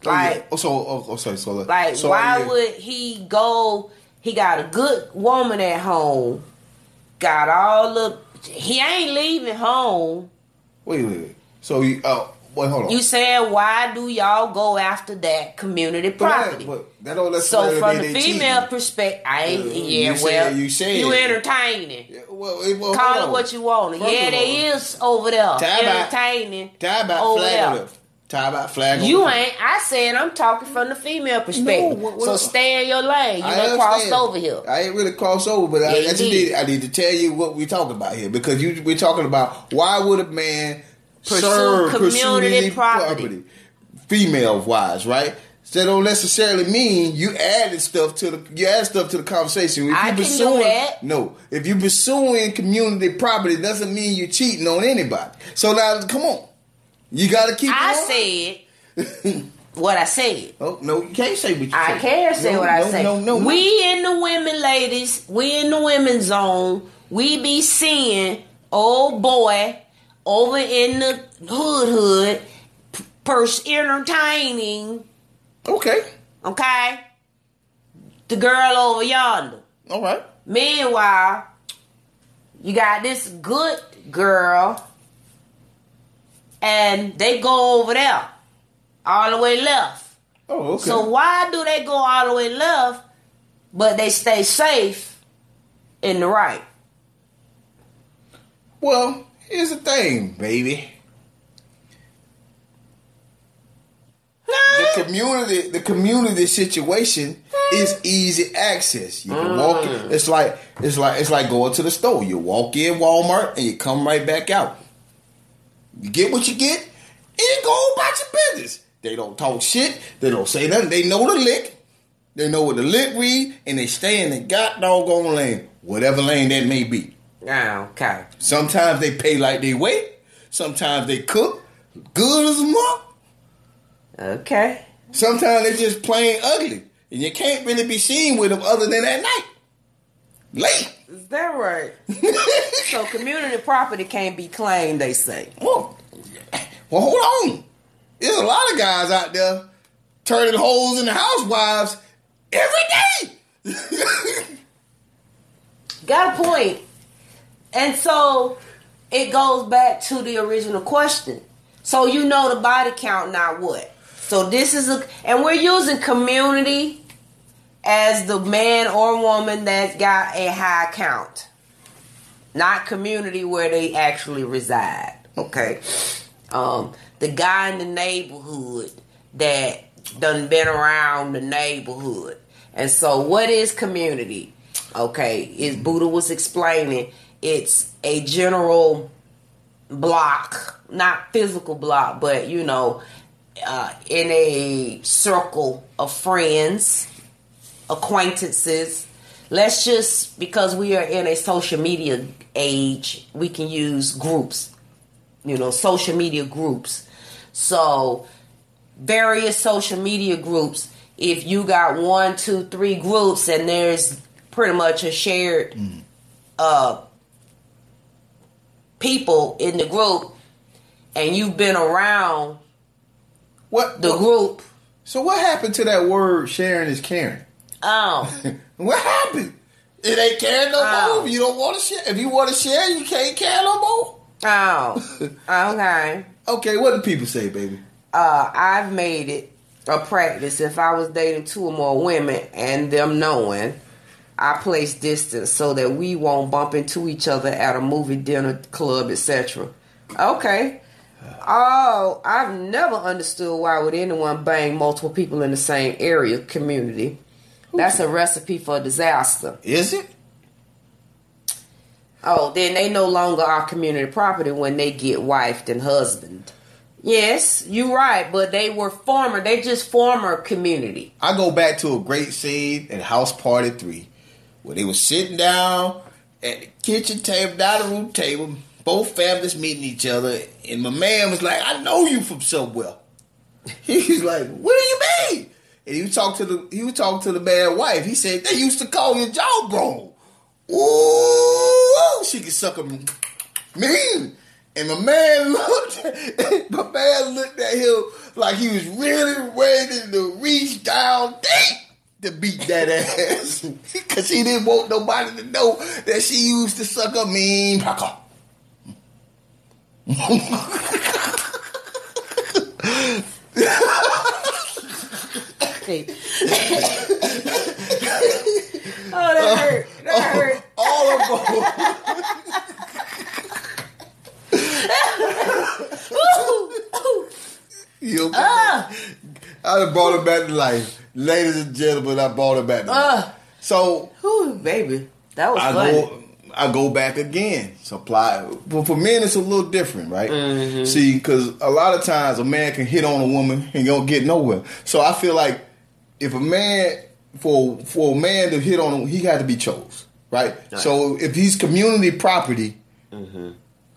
Oh, like, oh, so oh, oh, sorry, so uh, like, so why yeah. would he go? He got a good woman at home. Got all the. He ain't leaving home. wait wait wait? So you oh wait hold on. You saying why do y'all go after that community But that- property? but that don't so from the female perspective, I ain't. Uh, yeah, you said- well, you said- you entertaining. Yeah, well, well, Call it what you want. First Yeah, they is over there out. entertaining. Tie about over flag there. tie about flag You ain't. I said I'm talking from the female perspective. what- what- so stay in your lane. You I done crossed over here. I ain't really crossed over, but I, Yeah, I just need I need to tell you what we're talking about here because you we're talking about why would a man Pursue community these property. female wise, right? So that don't necessarily mean you added stuff to the you add stuff to the conversation. If I you can do pursuing, that. No, if you pursuing community property, doesn't mean you're cheating on anybody. So now, come on, you got to keep. I said what I said. Oh no, you can't say what you I say. can say No, what I no, say. No, no, no. we in the women, ladies. We in the women's zone. We be seeing old boy over in the hood hood, p- pers- entertaining. Okay, Okay, the girl over yonder. all right. Meanwhile, you got this good girl, and they go over there, all the way left. Oh, okay. So why do they go all the way left, but they stay safe in the right? Well, here's the thing, baby. The community, the community situation is easy access. You can walk. In, mm. it's like it's like it's like going to the store. You walk in Walmart and you come right back out. You get what you get, and you go about your business. They don't talk shit. They don't say nothing. They know the lick. They know what the lick read, and they stay in the god doggone lane, whatever lane that may be. Ah, Okay. Sometimes they pay like they wait. Sometimes they cook good as a mug. Okay. Sometimes they just plain ugly, and you can't really be seen with them other than at night, late. Is that right? so community property can't be claimed, they say. well, well, hold on. There's a lot of guys out there turning holes in the housewives every day. Got a point. And so it goes back to the original question. So you know the body count, not what? So this is a, and we're using community as the man or woman that's got a high count, not community where they actually reside. Okay, um, the guy in the neighborhood that done been around the neighborhood, and so what is community? Okay, is Buddha was explaining, it's a general block, not physical block, but you know, uh, in a circle of friends, acquaintances. Let's just because we are in a social media age, we can use groups, you know, social media groups. So, various social media groups. If you got one, two, three groups, and there's pretty much a shared uh, people in the group, and you've been around What the group. So what happened to that word sharing is caring? Oh. What happened? It ain't caring no Oh. more. If you don't want to share, if you want to share, you can't care no more. oh, okay. Okay, what do people say, baby? Uh, I've made it a practice. If I was dating two or more women and them knowing, I place distance so that we won't bump into each other at a movie, dinner, club, etc. Okay. Oh, I've never understood why would anyone bang multiple people in the same area community. That's a recipe for disaster. Is it? Oh, then they no longer are community property when they get wifed and husband. Yes, you're right, but they were former. They just former community. I go back to a great scene in House Party 3 where they were sitting down at the kitchen table, dining room table, both families meeting each other, and my man was like, I know you from somewhere. He's like, What do you mean? And he would talk to the he would talk to the man's wife. He said, They used to call you jawbone. Ooh, she could suck him mean. And my man looked, my man looked at him like he was really ready to reach down deep to beat that ass. Because she didn't want nobody to know that she used to suck a mean pucker. Oh, that hurt. That hurt. All of them. You okay? Ah, I done brought him back to life. Ladies and gentlemen, I brought him back to life. ah. So Whew, baby, that was I funny. go I go back again. Supply, but for men, it's a little different, right? Mm-hmm. See, because a lot of times a man can hit on a woman and don't get nowhere. So I feel like if a man, for for a man to hit on, him, he had to be chose, right? Nice. So if he's community property, mm-hmm.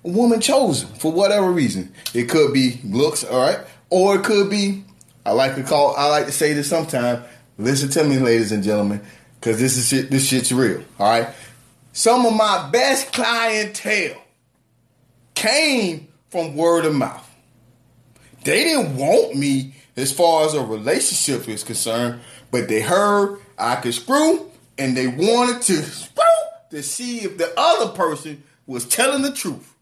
a woman chose him for whatever reason. It could be looks, all right, or it could be. I like to call. I like to say this sometimes. Listen to me, ladies and gentlemen, because this is shit. This shit's real. All right some of my best clientele came from word of mouth. They didn't want me as far as a relationship is concerned, but they heard I could screw and they wanted to screw to see if the other person was telling the truth.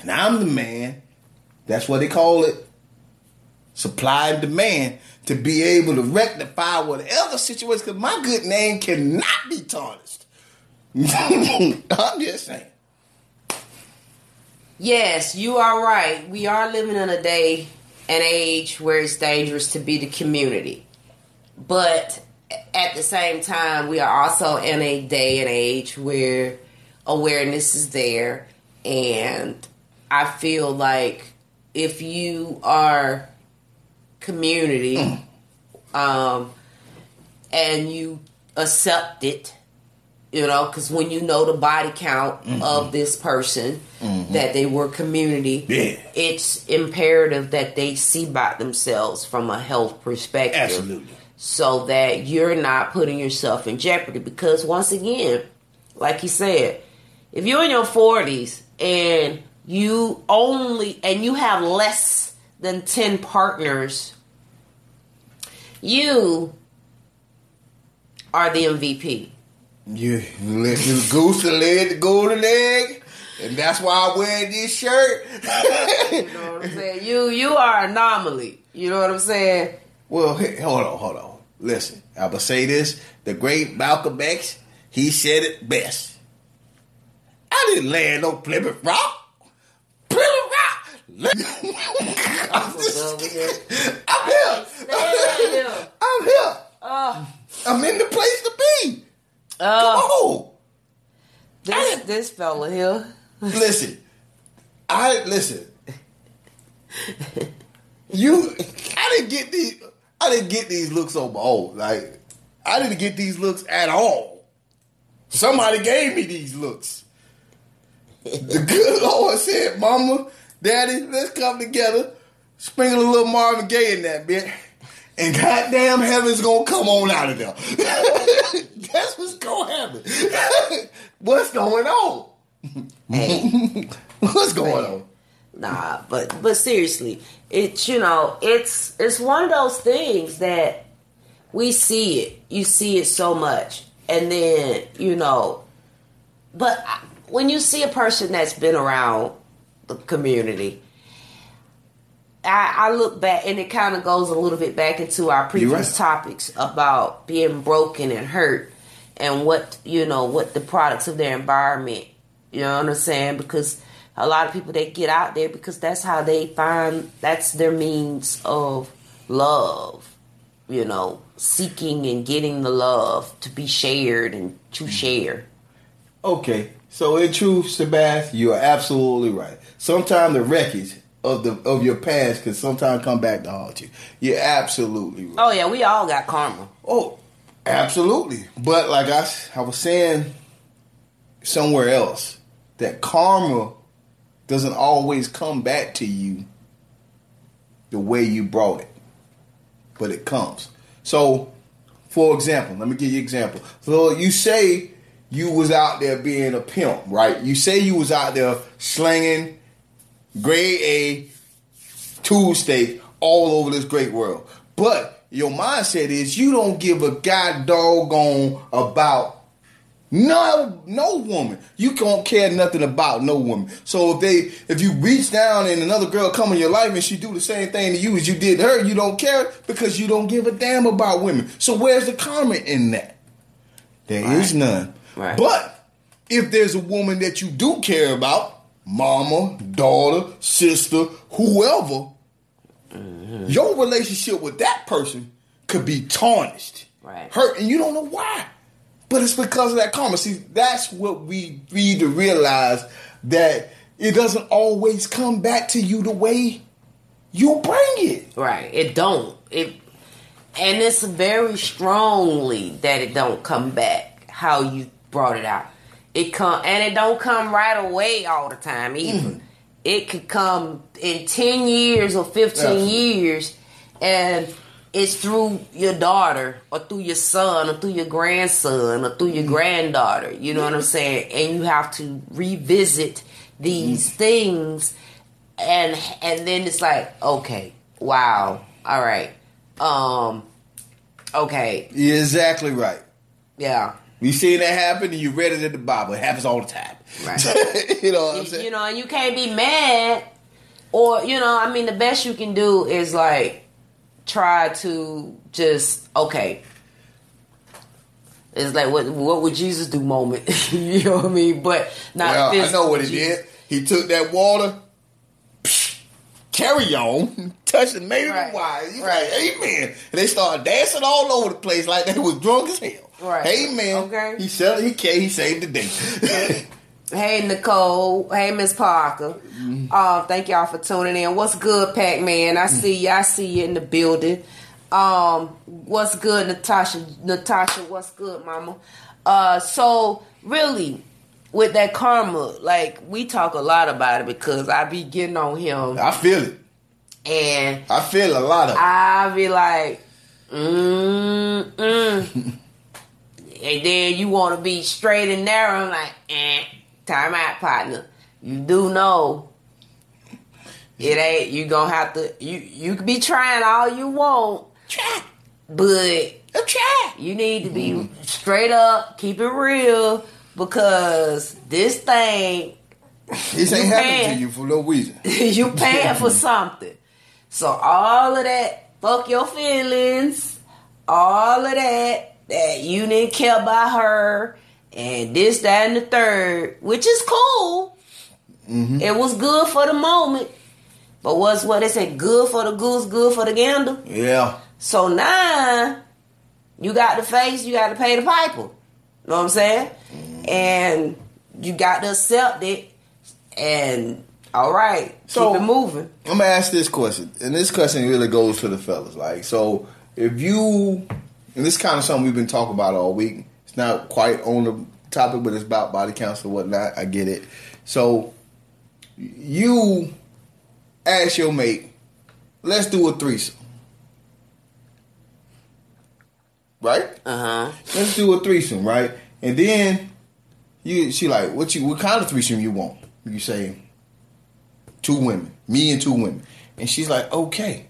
And I'm the man, that's what they call it, supply and demand to be able to rectify whatever situation. Because my good name cannot be tarnished. I'm just saying. Yes, you are right. We are living in a day and age where it's dangerous to be the community. But at the same time, we are also in a day and age where awareness is there. And I feel like if you are community mm. um, and you accept it you know because when you know the body count mm-hmm. of this person mm-hmm. that they were community yeah. it's imperative that they see about themselves from a health perspective absolutely so that you're not putting yourself in jeopardy because once again like you said if you're in your 40s and you only and you have less than 10 partners you are the MVP. You let the goose and led the golden egg. And that's why I wear this shirt. you know what I'm saying? You you are anomaly. You know what I'm saying? Well, hey, hold on, hold on. Listen, I will say this: the great Malcolm X, he said it best. I didn't land no Plymouth Rock. Plymouth Rock. I'm, just, I'm here. I'm here. Uh, I'm in the place to be. Uh, Come on. This, this fella here. listen, I listen. You, I didn't get these. I didn't get these looks on my own. Like, I didn't get these looks at all. Somebody gave me these looks. The good Lord said, "Mama, Daddy, let's come together, sprinkle a little Marvin Gaye in that bit." and goddamn heaven's gonna come on out of there. That's what's gonna happen. what's going on? Hey, what's going on? Nah, but but seriously, it's you know, it's it's one of those things that we see it. You see it so much, and then you know, but when you see a person that's been around the community I, I look back and it kind of goes a little bit back into our previous right. topics about being broken and hurt and what you know what the products of their environment you know what i'm saying because a lot of people they get out there because that's how they find that's their means of love you know seeking and getting the love to be shared and to mm. share okay so in truth sebastian you are absolutely right sometimes the wreckage of the of your past can sometimes come back to haunt you. You're absolutely right. Oh yeah, we all got karma. Oh, absolutely. But like I, I was saying somewhere else, that karma doesn't always come back to you the way you brought it, but it comes. So, for example, let me give you an example. So you say you was out there being a pimp, right? You say you was out there slinging grade A Tuesday all over this great world. But your mindset is you don't give a god doggone about no no woman. You don't care nothing about no woman. So if they if you reach down and another girl come in your life and she do the same thing to you as you did to her, you don't care because you don't give a damn about women. So where's the comment in that? There right. is none. Right. But if there's a woman that you do care about, mama, daughter, sister, whoever, mm-hmm. your relationship with that person could be tarnished. Right. hurt, and you don't know why. But it's because of that karma. See, that's what we need to realize that it doesn't always come back to you the way you bring it. Right. It don't. It and it's very strongly that it don't come back how you brought it out. It come and it don't come right away all the time either. Mm-hmm. It could come in ten years or fifteen years and it's through your daughter or through your son or through your grandson or through your mm-hmm. granddaughter. You know what I'm saying? And you have to revisit these mm-hmm. things and and then it's like okay wow all right um okay You're exactly right. yeah You seen that happen, and you read it in the Bible. It happens all the time. Right. you know what I'm you, saying? you know and you can't be mad or you know i mean the best you can do is like try to just okay it's like what what would jesus do moment you know what i mean but not well, I know what he Jesus. did. He took that water, psh, carry on, touched and made it Right. a wine. He's Right. like, Amen. And they started dancing all over the place like they was drunk as hell. Right. man, Okay. He said he came, he saved the day. Hey Nicole, hey Miss Parker. Mm-hmm. Uh, thank y'all for tuning in. What's good, Pac Man? I see you. I see you in the building. Um, what's good, Natasha? Natasha, what's good, Mama? Uh, so really, with that karma, like we talk a lot about it because I be getting on him, I feel it. and I feel a lot of it. I be like, mm mm. and then you want to be straight and narrow. I'm like, eh, time out, partner. You do know it ain't. You gonna have to. You you can be trying all you want, Try. but I'm trying. you need to be straight up, keep it real, because this thing This ain't You happening to you for no reason. you paying for something. So all of that, fuck your feelings, all of that, that you didn't care about her, and this, that, and the third, which is cool. Mm-hmm. It was good for the moment. But what's what they say, good for the goose, good for the gander. Yeah. So now you got to face, you got to pay the piper. Know what I'm saying? Mm-hmm. And you got to accept it. And all right, So- keep it moving. I'm gonna ask this question, and this question really goes to the fellas. Like, so if you, and this kind of something we've been talking about all week. It's not quite on the topic, but it's about body counts and whatnot. I get it. So you ask your mate, let's do a threesome, right? Uh huh. Let's do a threesome, right? And then you, she like, what you, what kind of threesome you want? You say, two women, me and two women, and she's like, okay.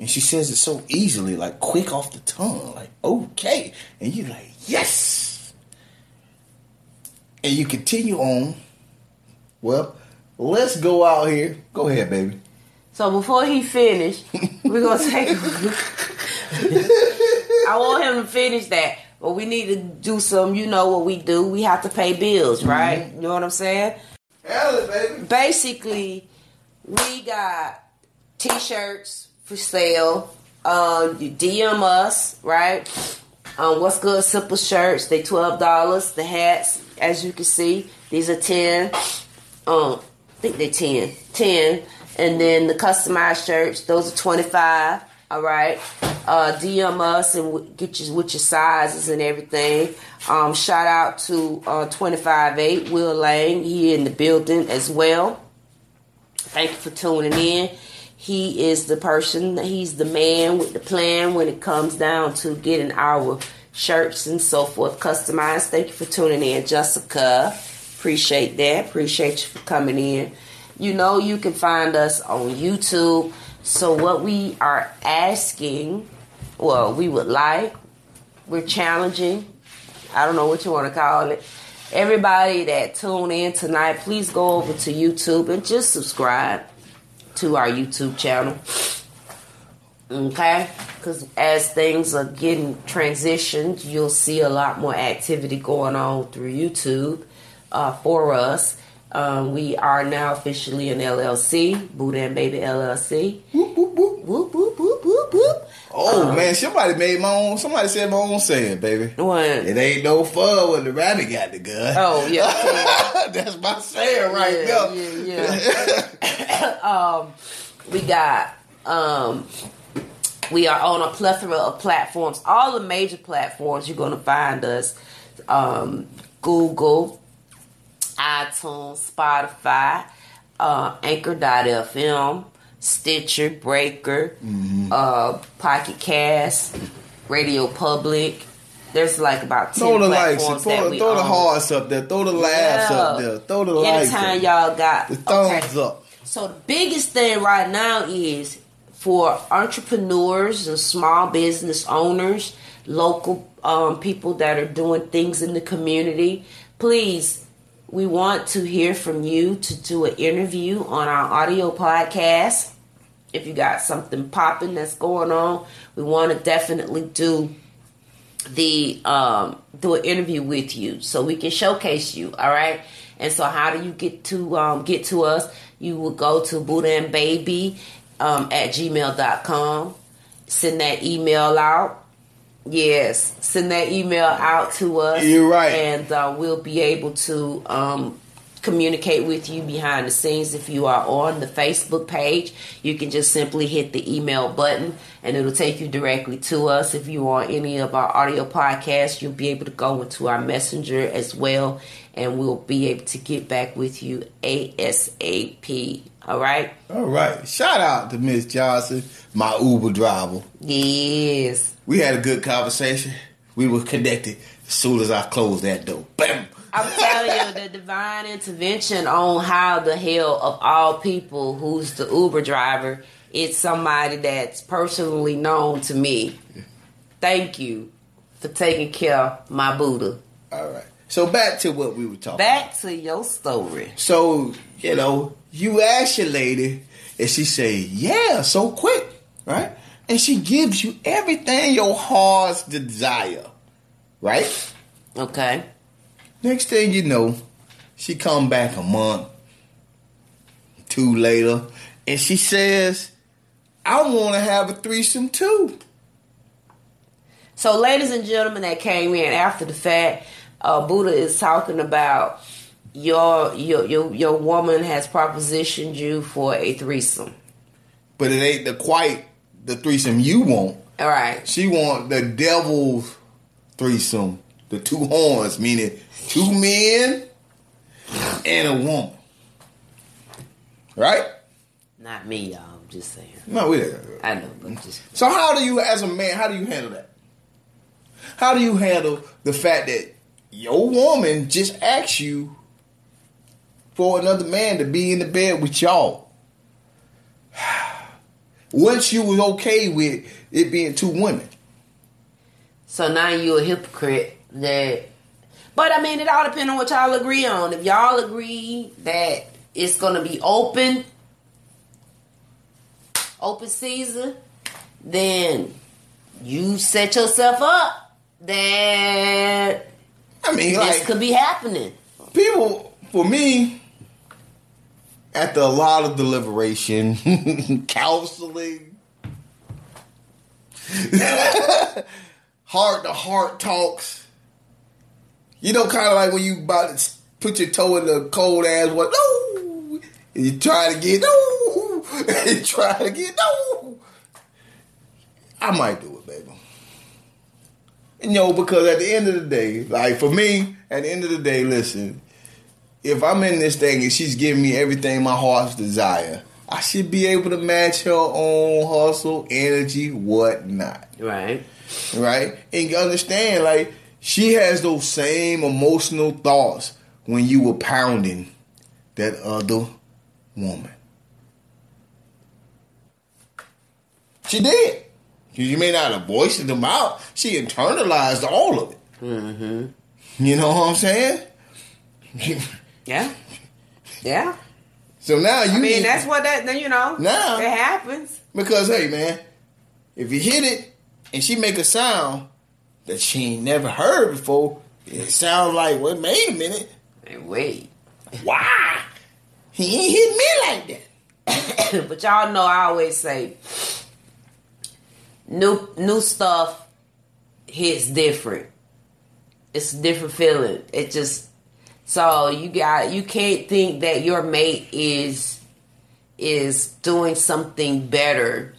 And she says it so easily, like quick off the tongue, like okay, and you're like, yes. And you continue on. Well, let's go out here. Go ahead, baby. So before he finish, we're gonna take. I want him to finish that, but we need to do some. You know what we do? We have to pay bills, mm-hmm. right? You know what I'm saying? Hell baby. basically we got t-shirts for sale. Um you dm us right? Um what's good simple shirts? They $12 the hats as you can see. These are 10 um i think they're 10 10 and then the customized shirts those are 25 all right? Uh dm us and get you with your sizes and everything. Um shout out to uh 25-8 will lang he in the building as well. Thank you for tuning in. He is the person, he's the man with the plan when it comes down to getting our shirts and so forth customized. Thank you for tuning in, Jessica. Appreciate that. Appreciate you for coming in. You know, you can find us on YouTube. So, what we are asking, well, we would like, we're challenging, I don't know what you want to call it. Everybody that tune in tonight, please go over to YouTube and just subscribe to our YouTube channel. Okay? Because as things are getting transitioned, you'll see a lot more activity going on through YouTube uh, for us. Um, we are now officially an LLC, Buddha and Baby LLC. Whoop, whoop, whoop. Whoop, whoop, whoop, whoop, whoop. Oh Um, man, somebody made my own. Somebody said my own saying, baby. What? It ain't no fun when the rabbit got the gun. Oh yeah. That's my saying right yeah, now. yeah, yeah. um, we got um, we are on a plethora of platforms. All the major platforms you're going to find us: um, Google, iTunes, Spotify, uh, Anchor.fm, Stitcher, Breaker, Mm-hmm. uh, Pocket Cast, Radio Public. There's like about ten Throw the likes, platforms throw, that we throw the hearts up there, throw the laughs up there, throw the likes, Anytime y'all got the thumbs okay. up. So the biggest thing right now is for entrepreneurs and small business owners, local um, people that are doing things in the community. Please, we want to hear from you to do an interview on our audio podcast. If you got something popping that's going on, we want to definitely do the um do an interview with you so we can showcase you all right? And so how do you get to um get to us? You will go to buddha and baby um at gmail.com send that email out yes send that email out to us You're right. and uh, we'll be able to um communicate with you behind the scenes if you are on the facebook page you can just simply hit the email button and it'll take you directly to us if you are on any of our audio podcasts you'll be able to go into our messenger as well and we'll be able to get back with you asap all right All right. Shout out to Miss Johnson, my Uber driver. yes We had a good conversation. We were connected as soon as I closed that door. Bam. I'm telling you, the divine intervention on how the hell of all people who's the Uber driver, it's somebody that's personally known to me. Thank you for taking care of my Buddha. All right. So back to what we were talking. Back to your story. So you know, you ask your lady, and she say, "Yeah, so quick, right?" And she gives you everything your heart's desire, right? Okay. Next thing you know, she come back a month, two later, and she says, "I want to have a threesome too." So, ladies and gentlemen that came in after the fact, uh, Buddha is talking about your your your your woman has propositioned you for a threesome. But it ain't the quite the threesome you want. All right. She want the devil's threesome, the two horns, meaning two men and a woman. Right? Not me, y'all. I'm just saying. No, we I know, but just So how do you, as a man, how do you handle that? How do you handle the fact that your woman just asked you for another man to be in the bed with y'all? Once you was okay with it being two women. so now you a hypocrite. That, but I mean, it all depends on what y'all agree on. If y'all agree that it's gonna be open, open season, then you set yourself up that I mean, this like could be happening. people for me after a lot of deliberation counseling heart to heart talks you know kind of like when you about to put your toe in the cold ass what no and you try to get no and you try to get no i might do it baby you know, because at the end of the day, like for me, at the end of the day, listen, if I'm in this thing and she's giving me everything my heart's desire, I should be able to match her own hustle, energy, whatnot. Right. Right? And you understand, like, she has those same emotional thoughts when you were pounding that other woman. She did. You may not have voiced them out. She internalized all of it. Mm-hmm. You know what I'm saying? Yeah. Yeah. so now you I mean, that's what that you know. Now- it happens. because hey man, if you hit it and she make a sound that she ain't never heard before, it sounds like well, wait a minute, Hey, wait. why he ain't hit me like that? but y'all know I always say new new stuff hits different. It's a different feeling. It just so you got you can't think that your mate is is doing something better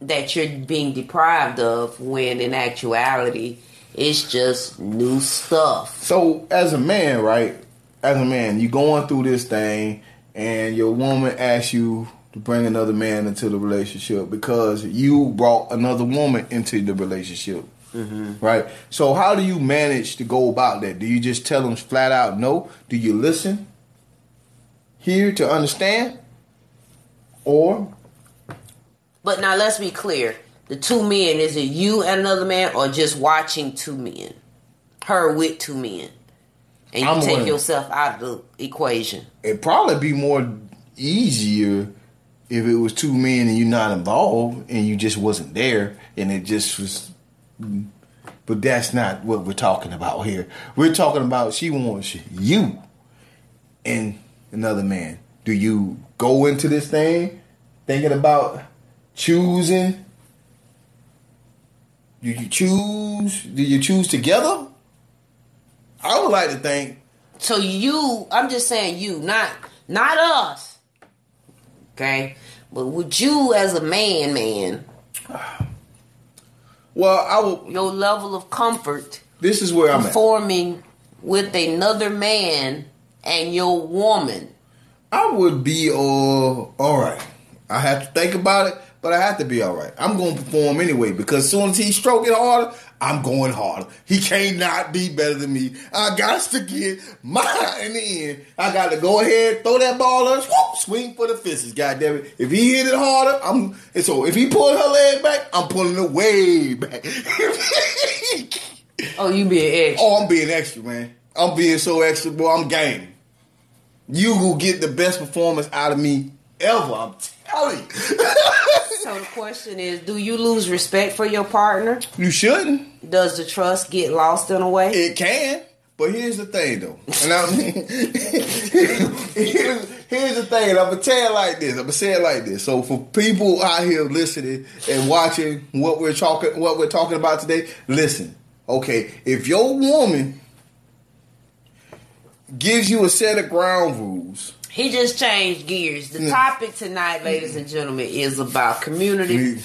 that you're being deprived of when in actuality it's just new stuff. So as a man, right? As a man, you going through this thing and your woman asks you to bring another man into the relationship because you brought another woman into the relationship. Mm-hmm. Right? So how do you manage to go about that? Do you just tell them flat out no? Do you listen? Here to understand? Or But now let's be clear. The two men, is it you and another man or just watching two men? Her with two men. And you I'm take winning. yourself out of the equation. it'd probably be more easier if it was two men and you're not involved and you just wasn't there and it just was but that's not what we're talking about here we're talking about she wants you and another man do you go into this thing thinking about choosing do you choose do you choose together i would like to think So you, I'm just saying you, not not us. Okay? But would you as a man, man, well i will your level of comfort this is where i'm at performing with another man and your woman. I would be uh, all right. I have to think about it, but I have to be all right. I'm going to perform anyway because as soon as he's stroking harder, I'm going harder. He can't not be better than me. I got to get mine in the end. I got to go ahead, throw that ball up, whoop, swing for the fences. God damn it! If he hit it harder, I'm. And so if he pulled her leg back, I'm pulling it way back. Oh, you being extra. oh, I'm being extra, man. I'm being so extra, boy. I'm game. You will get the best performance out of me ever. I'm you. So the question is, do you lose respect for your partner? you shouldn't. Does the trust get lost in a way? It can. But here's the thing, though. And I mean, here's, here's the thing. I'm gonna tell it like this. I'm gonna say it like this. So for people out here listening and watching what we're talking, what we're talking about today, listen. Okay, if your woman gives you a set of ground rules, He just changed gears. The Yeah. topic tonight, ladies and gentlemen, is about community,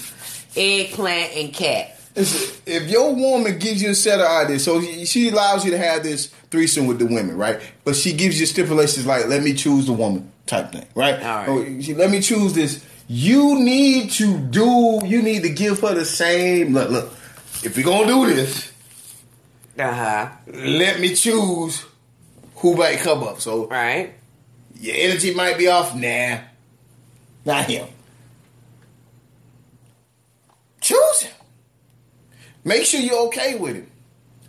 eggplant, and cat. If your woman gives you a set of ideas, so she allows you to have this threesome with the women, right? But she gives you stipulations like, let me choose the woman type thing, right? All right. Oh, she, let me choose this. You need to do, you need to give her the same, look, look, if you're going to do this, Uh huh. let me choose who might come up. So Right. Your energy might be off. Nah, not him. Choose him. Make sure you're okay with it.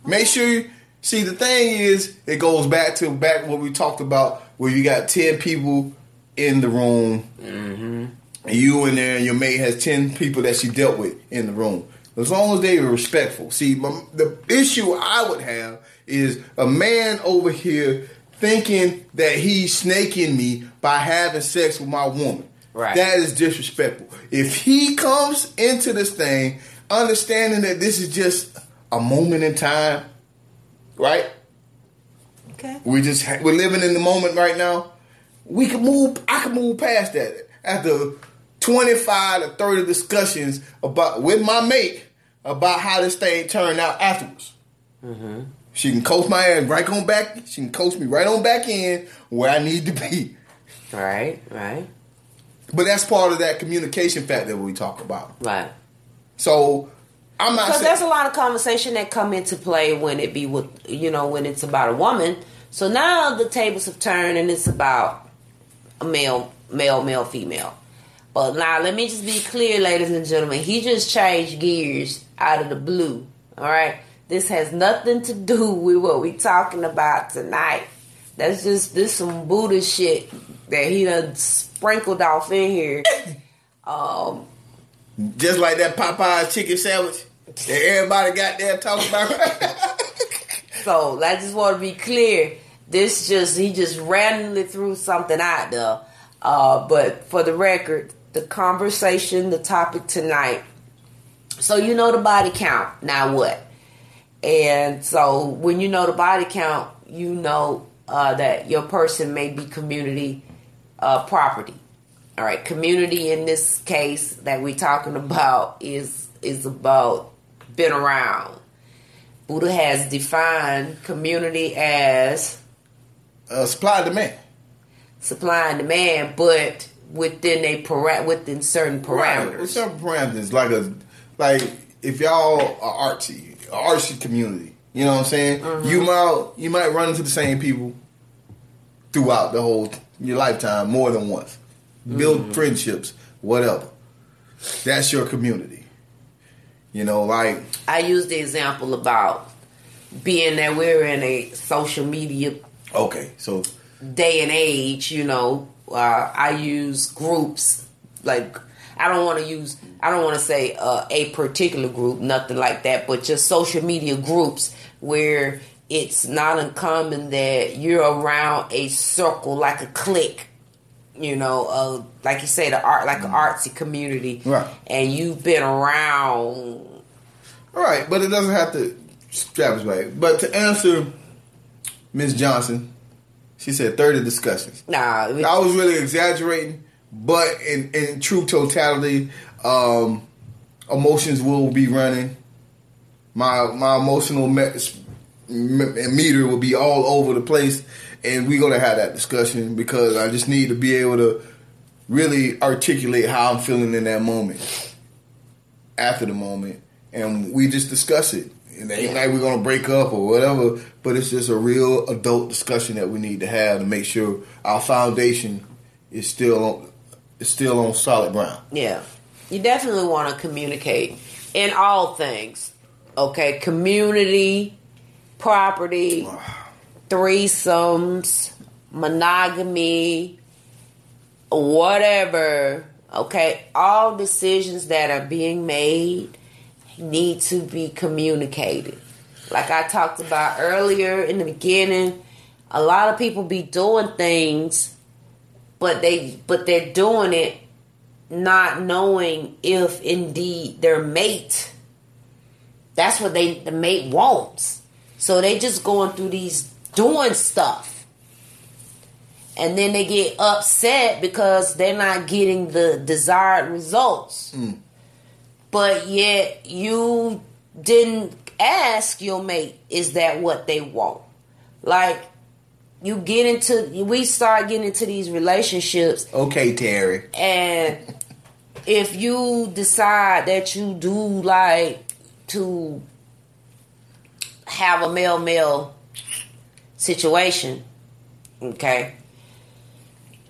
Make sure you see the thing is it goes back to back what we talked about where you got ten people in the room, and you in there, and your mate has ten people that she dealt with in the room. As long as they are respectful. See, my, the issue I would have is a man over here thinking that he's snaking me by having sex with my woman. Right. That is disrespectful. If he comes into this thing understanding that this is just a moment in time, right? Okay. We just we're living in the moment right now. We can move. I can move past that after twenty five to thirty discussions about with my mate about how this thing turned out afterwards. Mm-hmm. She can coach my ass right on back. She can coach me right on back in where I need to be. Right. Right. But that's part of that communication factor that we talk about. Right. So I'm not Because saying there's a lot of conversation that come into play when it be with you know when it's about a woman. So now the tables have turned and it's about a male, male, male, female. But now let me just be clear, ladies and gentlemen. He just changed gears out of the blue. All right, this has nothing to do with what we talking about tonight. That's just this some Buddha shit that he done sprinkled off in here. Um, just like that Popeye's chicken sandwich that everybody got there talking about. So I just want to be clear. This just he just randomly threw something out there. Uh, but for the record, the conversation, the topic tonight So you know the body count. Now what? And so when you know the body count, you know uh, that your person may be community uh, property. All right, community in this case that we're talking about is is about been around. Buddha has defined community as uh, supply and demand. Supply and demand, but within a para- within certain parameters. Right, certain parameters, like a like if y'all are artsy, artsy community. You know what I'm saying? Mm-hmm. You might you might run into the same people throughout the whole your lifetime more than once. Build mm-hmm. friendships, whatever. That's your community. You know, like I use the example about being that we're in a social media okay, so day and age, you know, uh, I use groups like I don't want to use I don't want to say uh, a particular group, nothing like that, but just social media groups where it's not uncommon that you're around a circle like a clique you know, uh, like you say, the art, like an mm. artsy community, right? And you've been around, right? But it doesn't have to strap us back. But to answer Miss Johnson, she said thirty discussions. Nah, I was really exaggerating, but in in true totality, um, emotions will be running. My my emotional meter will be all over the place, and we're gonna have that discussion because I just need to be able to really articulate how I'm feeling in that moment, after the moment, and we just discuss it. And it ain't like we're gonna break up or whatever, but it's just a real adult discussion that we need to have to make sure our foundation is still on, is still on solid ground. Yeah, you definitely want to communicate in all things. Okay, community, property, threesomes, monogamy, whatever. Okay, all decisions that are being made need to be communicated. Like I talked about earlier in the beginning, a lot of people be doing things, but they but they're doing it not knowing if indeed their mate that's what they the mate wants so they just going through these doing stuff. And then they get upset because they're not getting the desired results. Mm. But yet you didn't ask your mate, is that what they want? Like you get into we start getting into these relationships. Okay, Terry. And if you decide that you do like to have a male male situation, okay?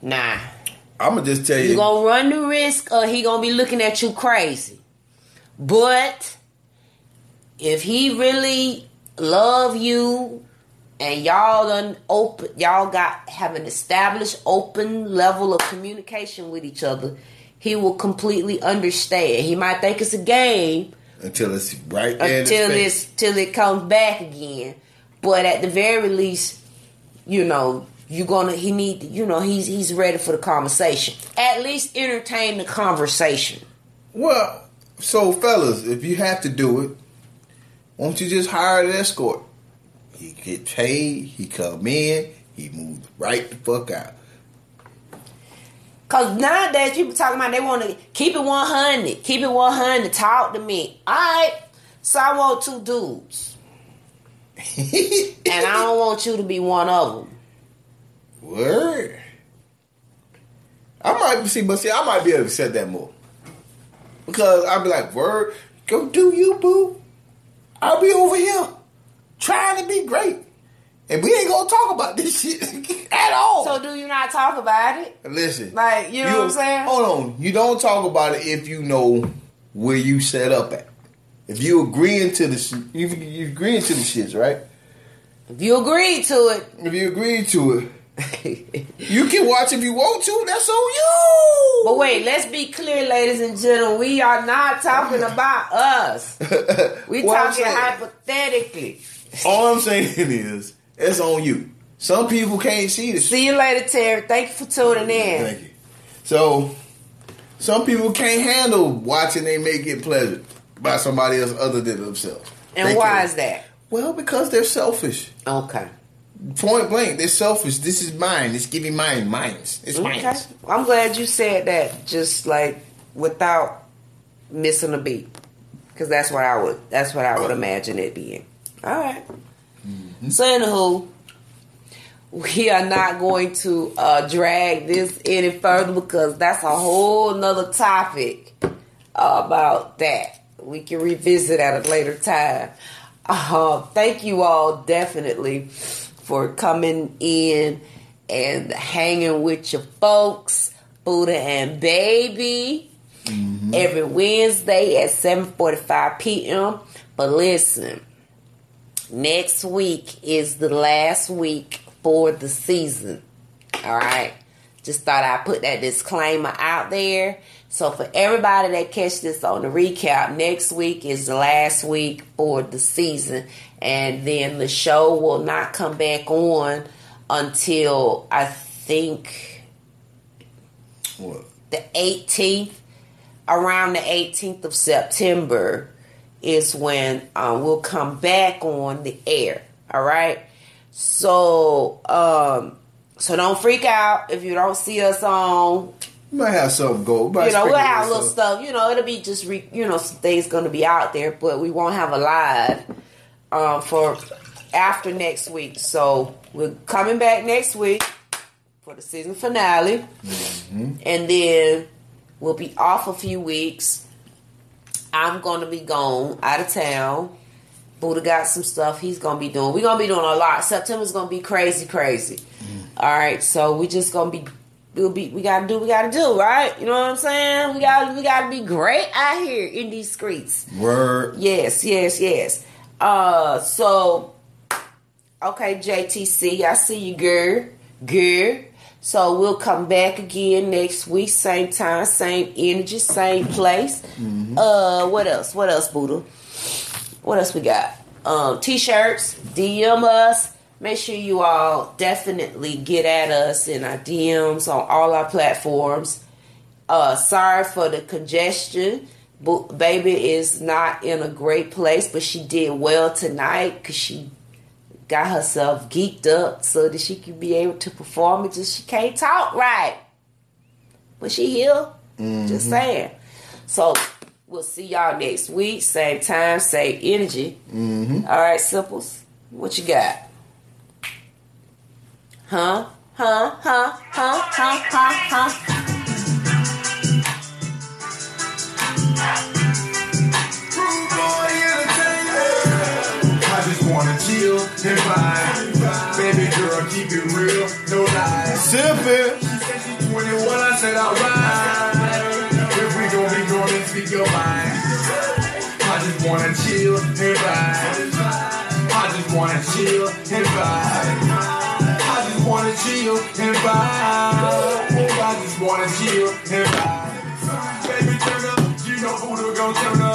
Nah. I'm gonna just tell you. You're gonna run the risk of he gonna be looking at you crazy. But if he really love you and y'all done open y'all got have an established open level of communication with each other, he will completely understand. He might think it's a game, until it's right until it's till it comes back again. But at the very least, you know, you're gonna he need you know he's he's ready for the conversation. At least entertain the conversation. Well, so fellas, if you have to do it, won't you just hire an escort? He get paid, he come in, he moves right the fuck out. Cause nowadays people talking about they want to keep it 100, keep it 100, talk to me. All right, so I want two dudes, and I don't want you to be one of them. Word. I might see, but see, I might be able to set that more because I'll be like, "Word, go do you, boo." I'll be over here trying to be great. And we ain't gonna talk about this shit at all. So do you not talk about it? Listen, like you know you, what I'm saying. Hold on, you don't talk about it if you know where you set up at. If you agreeing to the you you agreeing to the shits, right? If you agree to it, if you agree to it, you can watch if you want to. That's on you. But wait, let's be clear, ladies and gentlemen. We are not talking about us. We talking hypothetically. All I'm saying is it's on you. Some people can't see this. See you later, Terry. Thank you for tuning in. Thank you. So, some people can't handle watching they make it pleasant. by somebody else other than themselves. And They why care. is that? Well, because they're selfish. Okay. Point blank, they're selfish. This is mine. It's giving mine. Mine's. It's mine. I'm glad you said that just like without missing a beat. Cause that's what I would that's what I would uh, imagine it being. All right. So anywho, we are not going to uh, drag this any further because that's a whole nother topic about that. We can revisit at a later time. Uh, thank you all definitely for coming in and hanging with your folks, Buddha and Baby, every Wednesday at 7:45 p.m. But listen, next week is the last week for the season. All right. Just thought I'd put that disclaimer out there. So for everybody that catch this on the recap, next week is the last week for the season. And then the show will not come back on until I think What? the 18th, around the 18th of September, is when um, we'll come back on the air. All right. So, um, so don't freak out if you don't see us on. We might have something go. We You know, we'll have little stuff. You know, it'll be just re, you know some things going to be out there, but we won't have a live um, for after next week. So we're coming back next week for the season finale, and then we'll be off a few weeks. I'm going to be gone out of town. Buddha got some stuff he's going to be doing. We're going to be doing a lot. September's going to be crazy, crazy. All right, so we just going to be we'll be we got to do what we got to do, right? You know what I'm saying? We gotta we got to be great out here in these streets. Word. Yes, yes, yes. Uh, so okay, JTC, I see you, girl, girl. So we'll come back again next week, same time, same energy, same place. Uh, what else? What else, Buddha? What else we got? Um, t-shirts, DM us. Make sure you all definitely get at us in our DMs on all our platforms. Uh, sorry for the congestion. Bo- Baby is not in a great place, but she did well tonight because she got herself geeked up so that she could be able to perform. It just she can't talk right, but she here. Just saying. So we'll see y'all next week, same time, same energy. Mm-hmm. All right, simples. What you got? Huh? Huh? Huh? Huh? Huh? Huh? Huh? And vibe. Baby girl, keep it real, no lies. Sipping. She said she's 21, I said alright. If we gon' be going, then speak your mind. I just wanna chill and vibe. I just wanna chill and vibe. I just wanna chill and vibe. I just wanna chill and vibe. Baby, turn up, you know Buddha gon' turn up.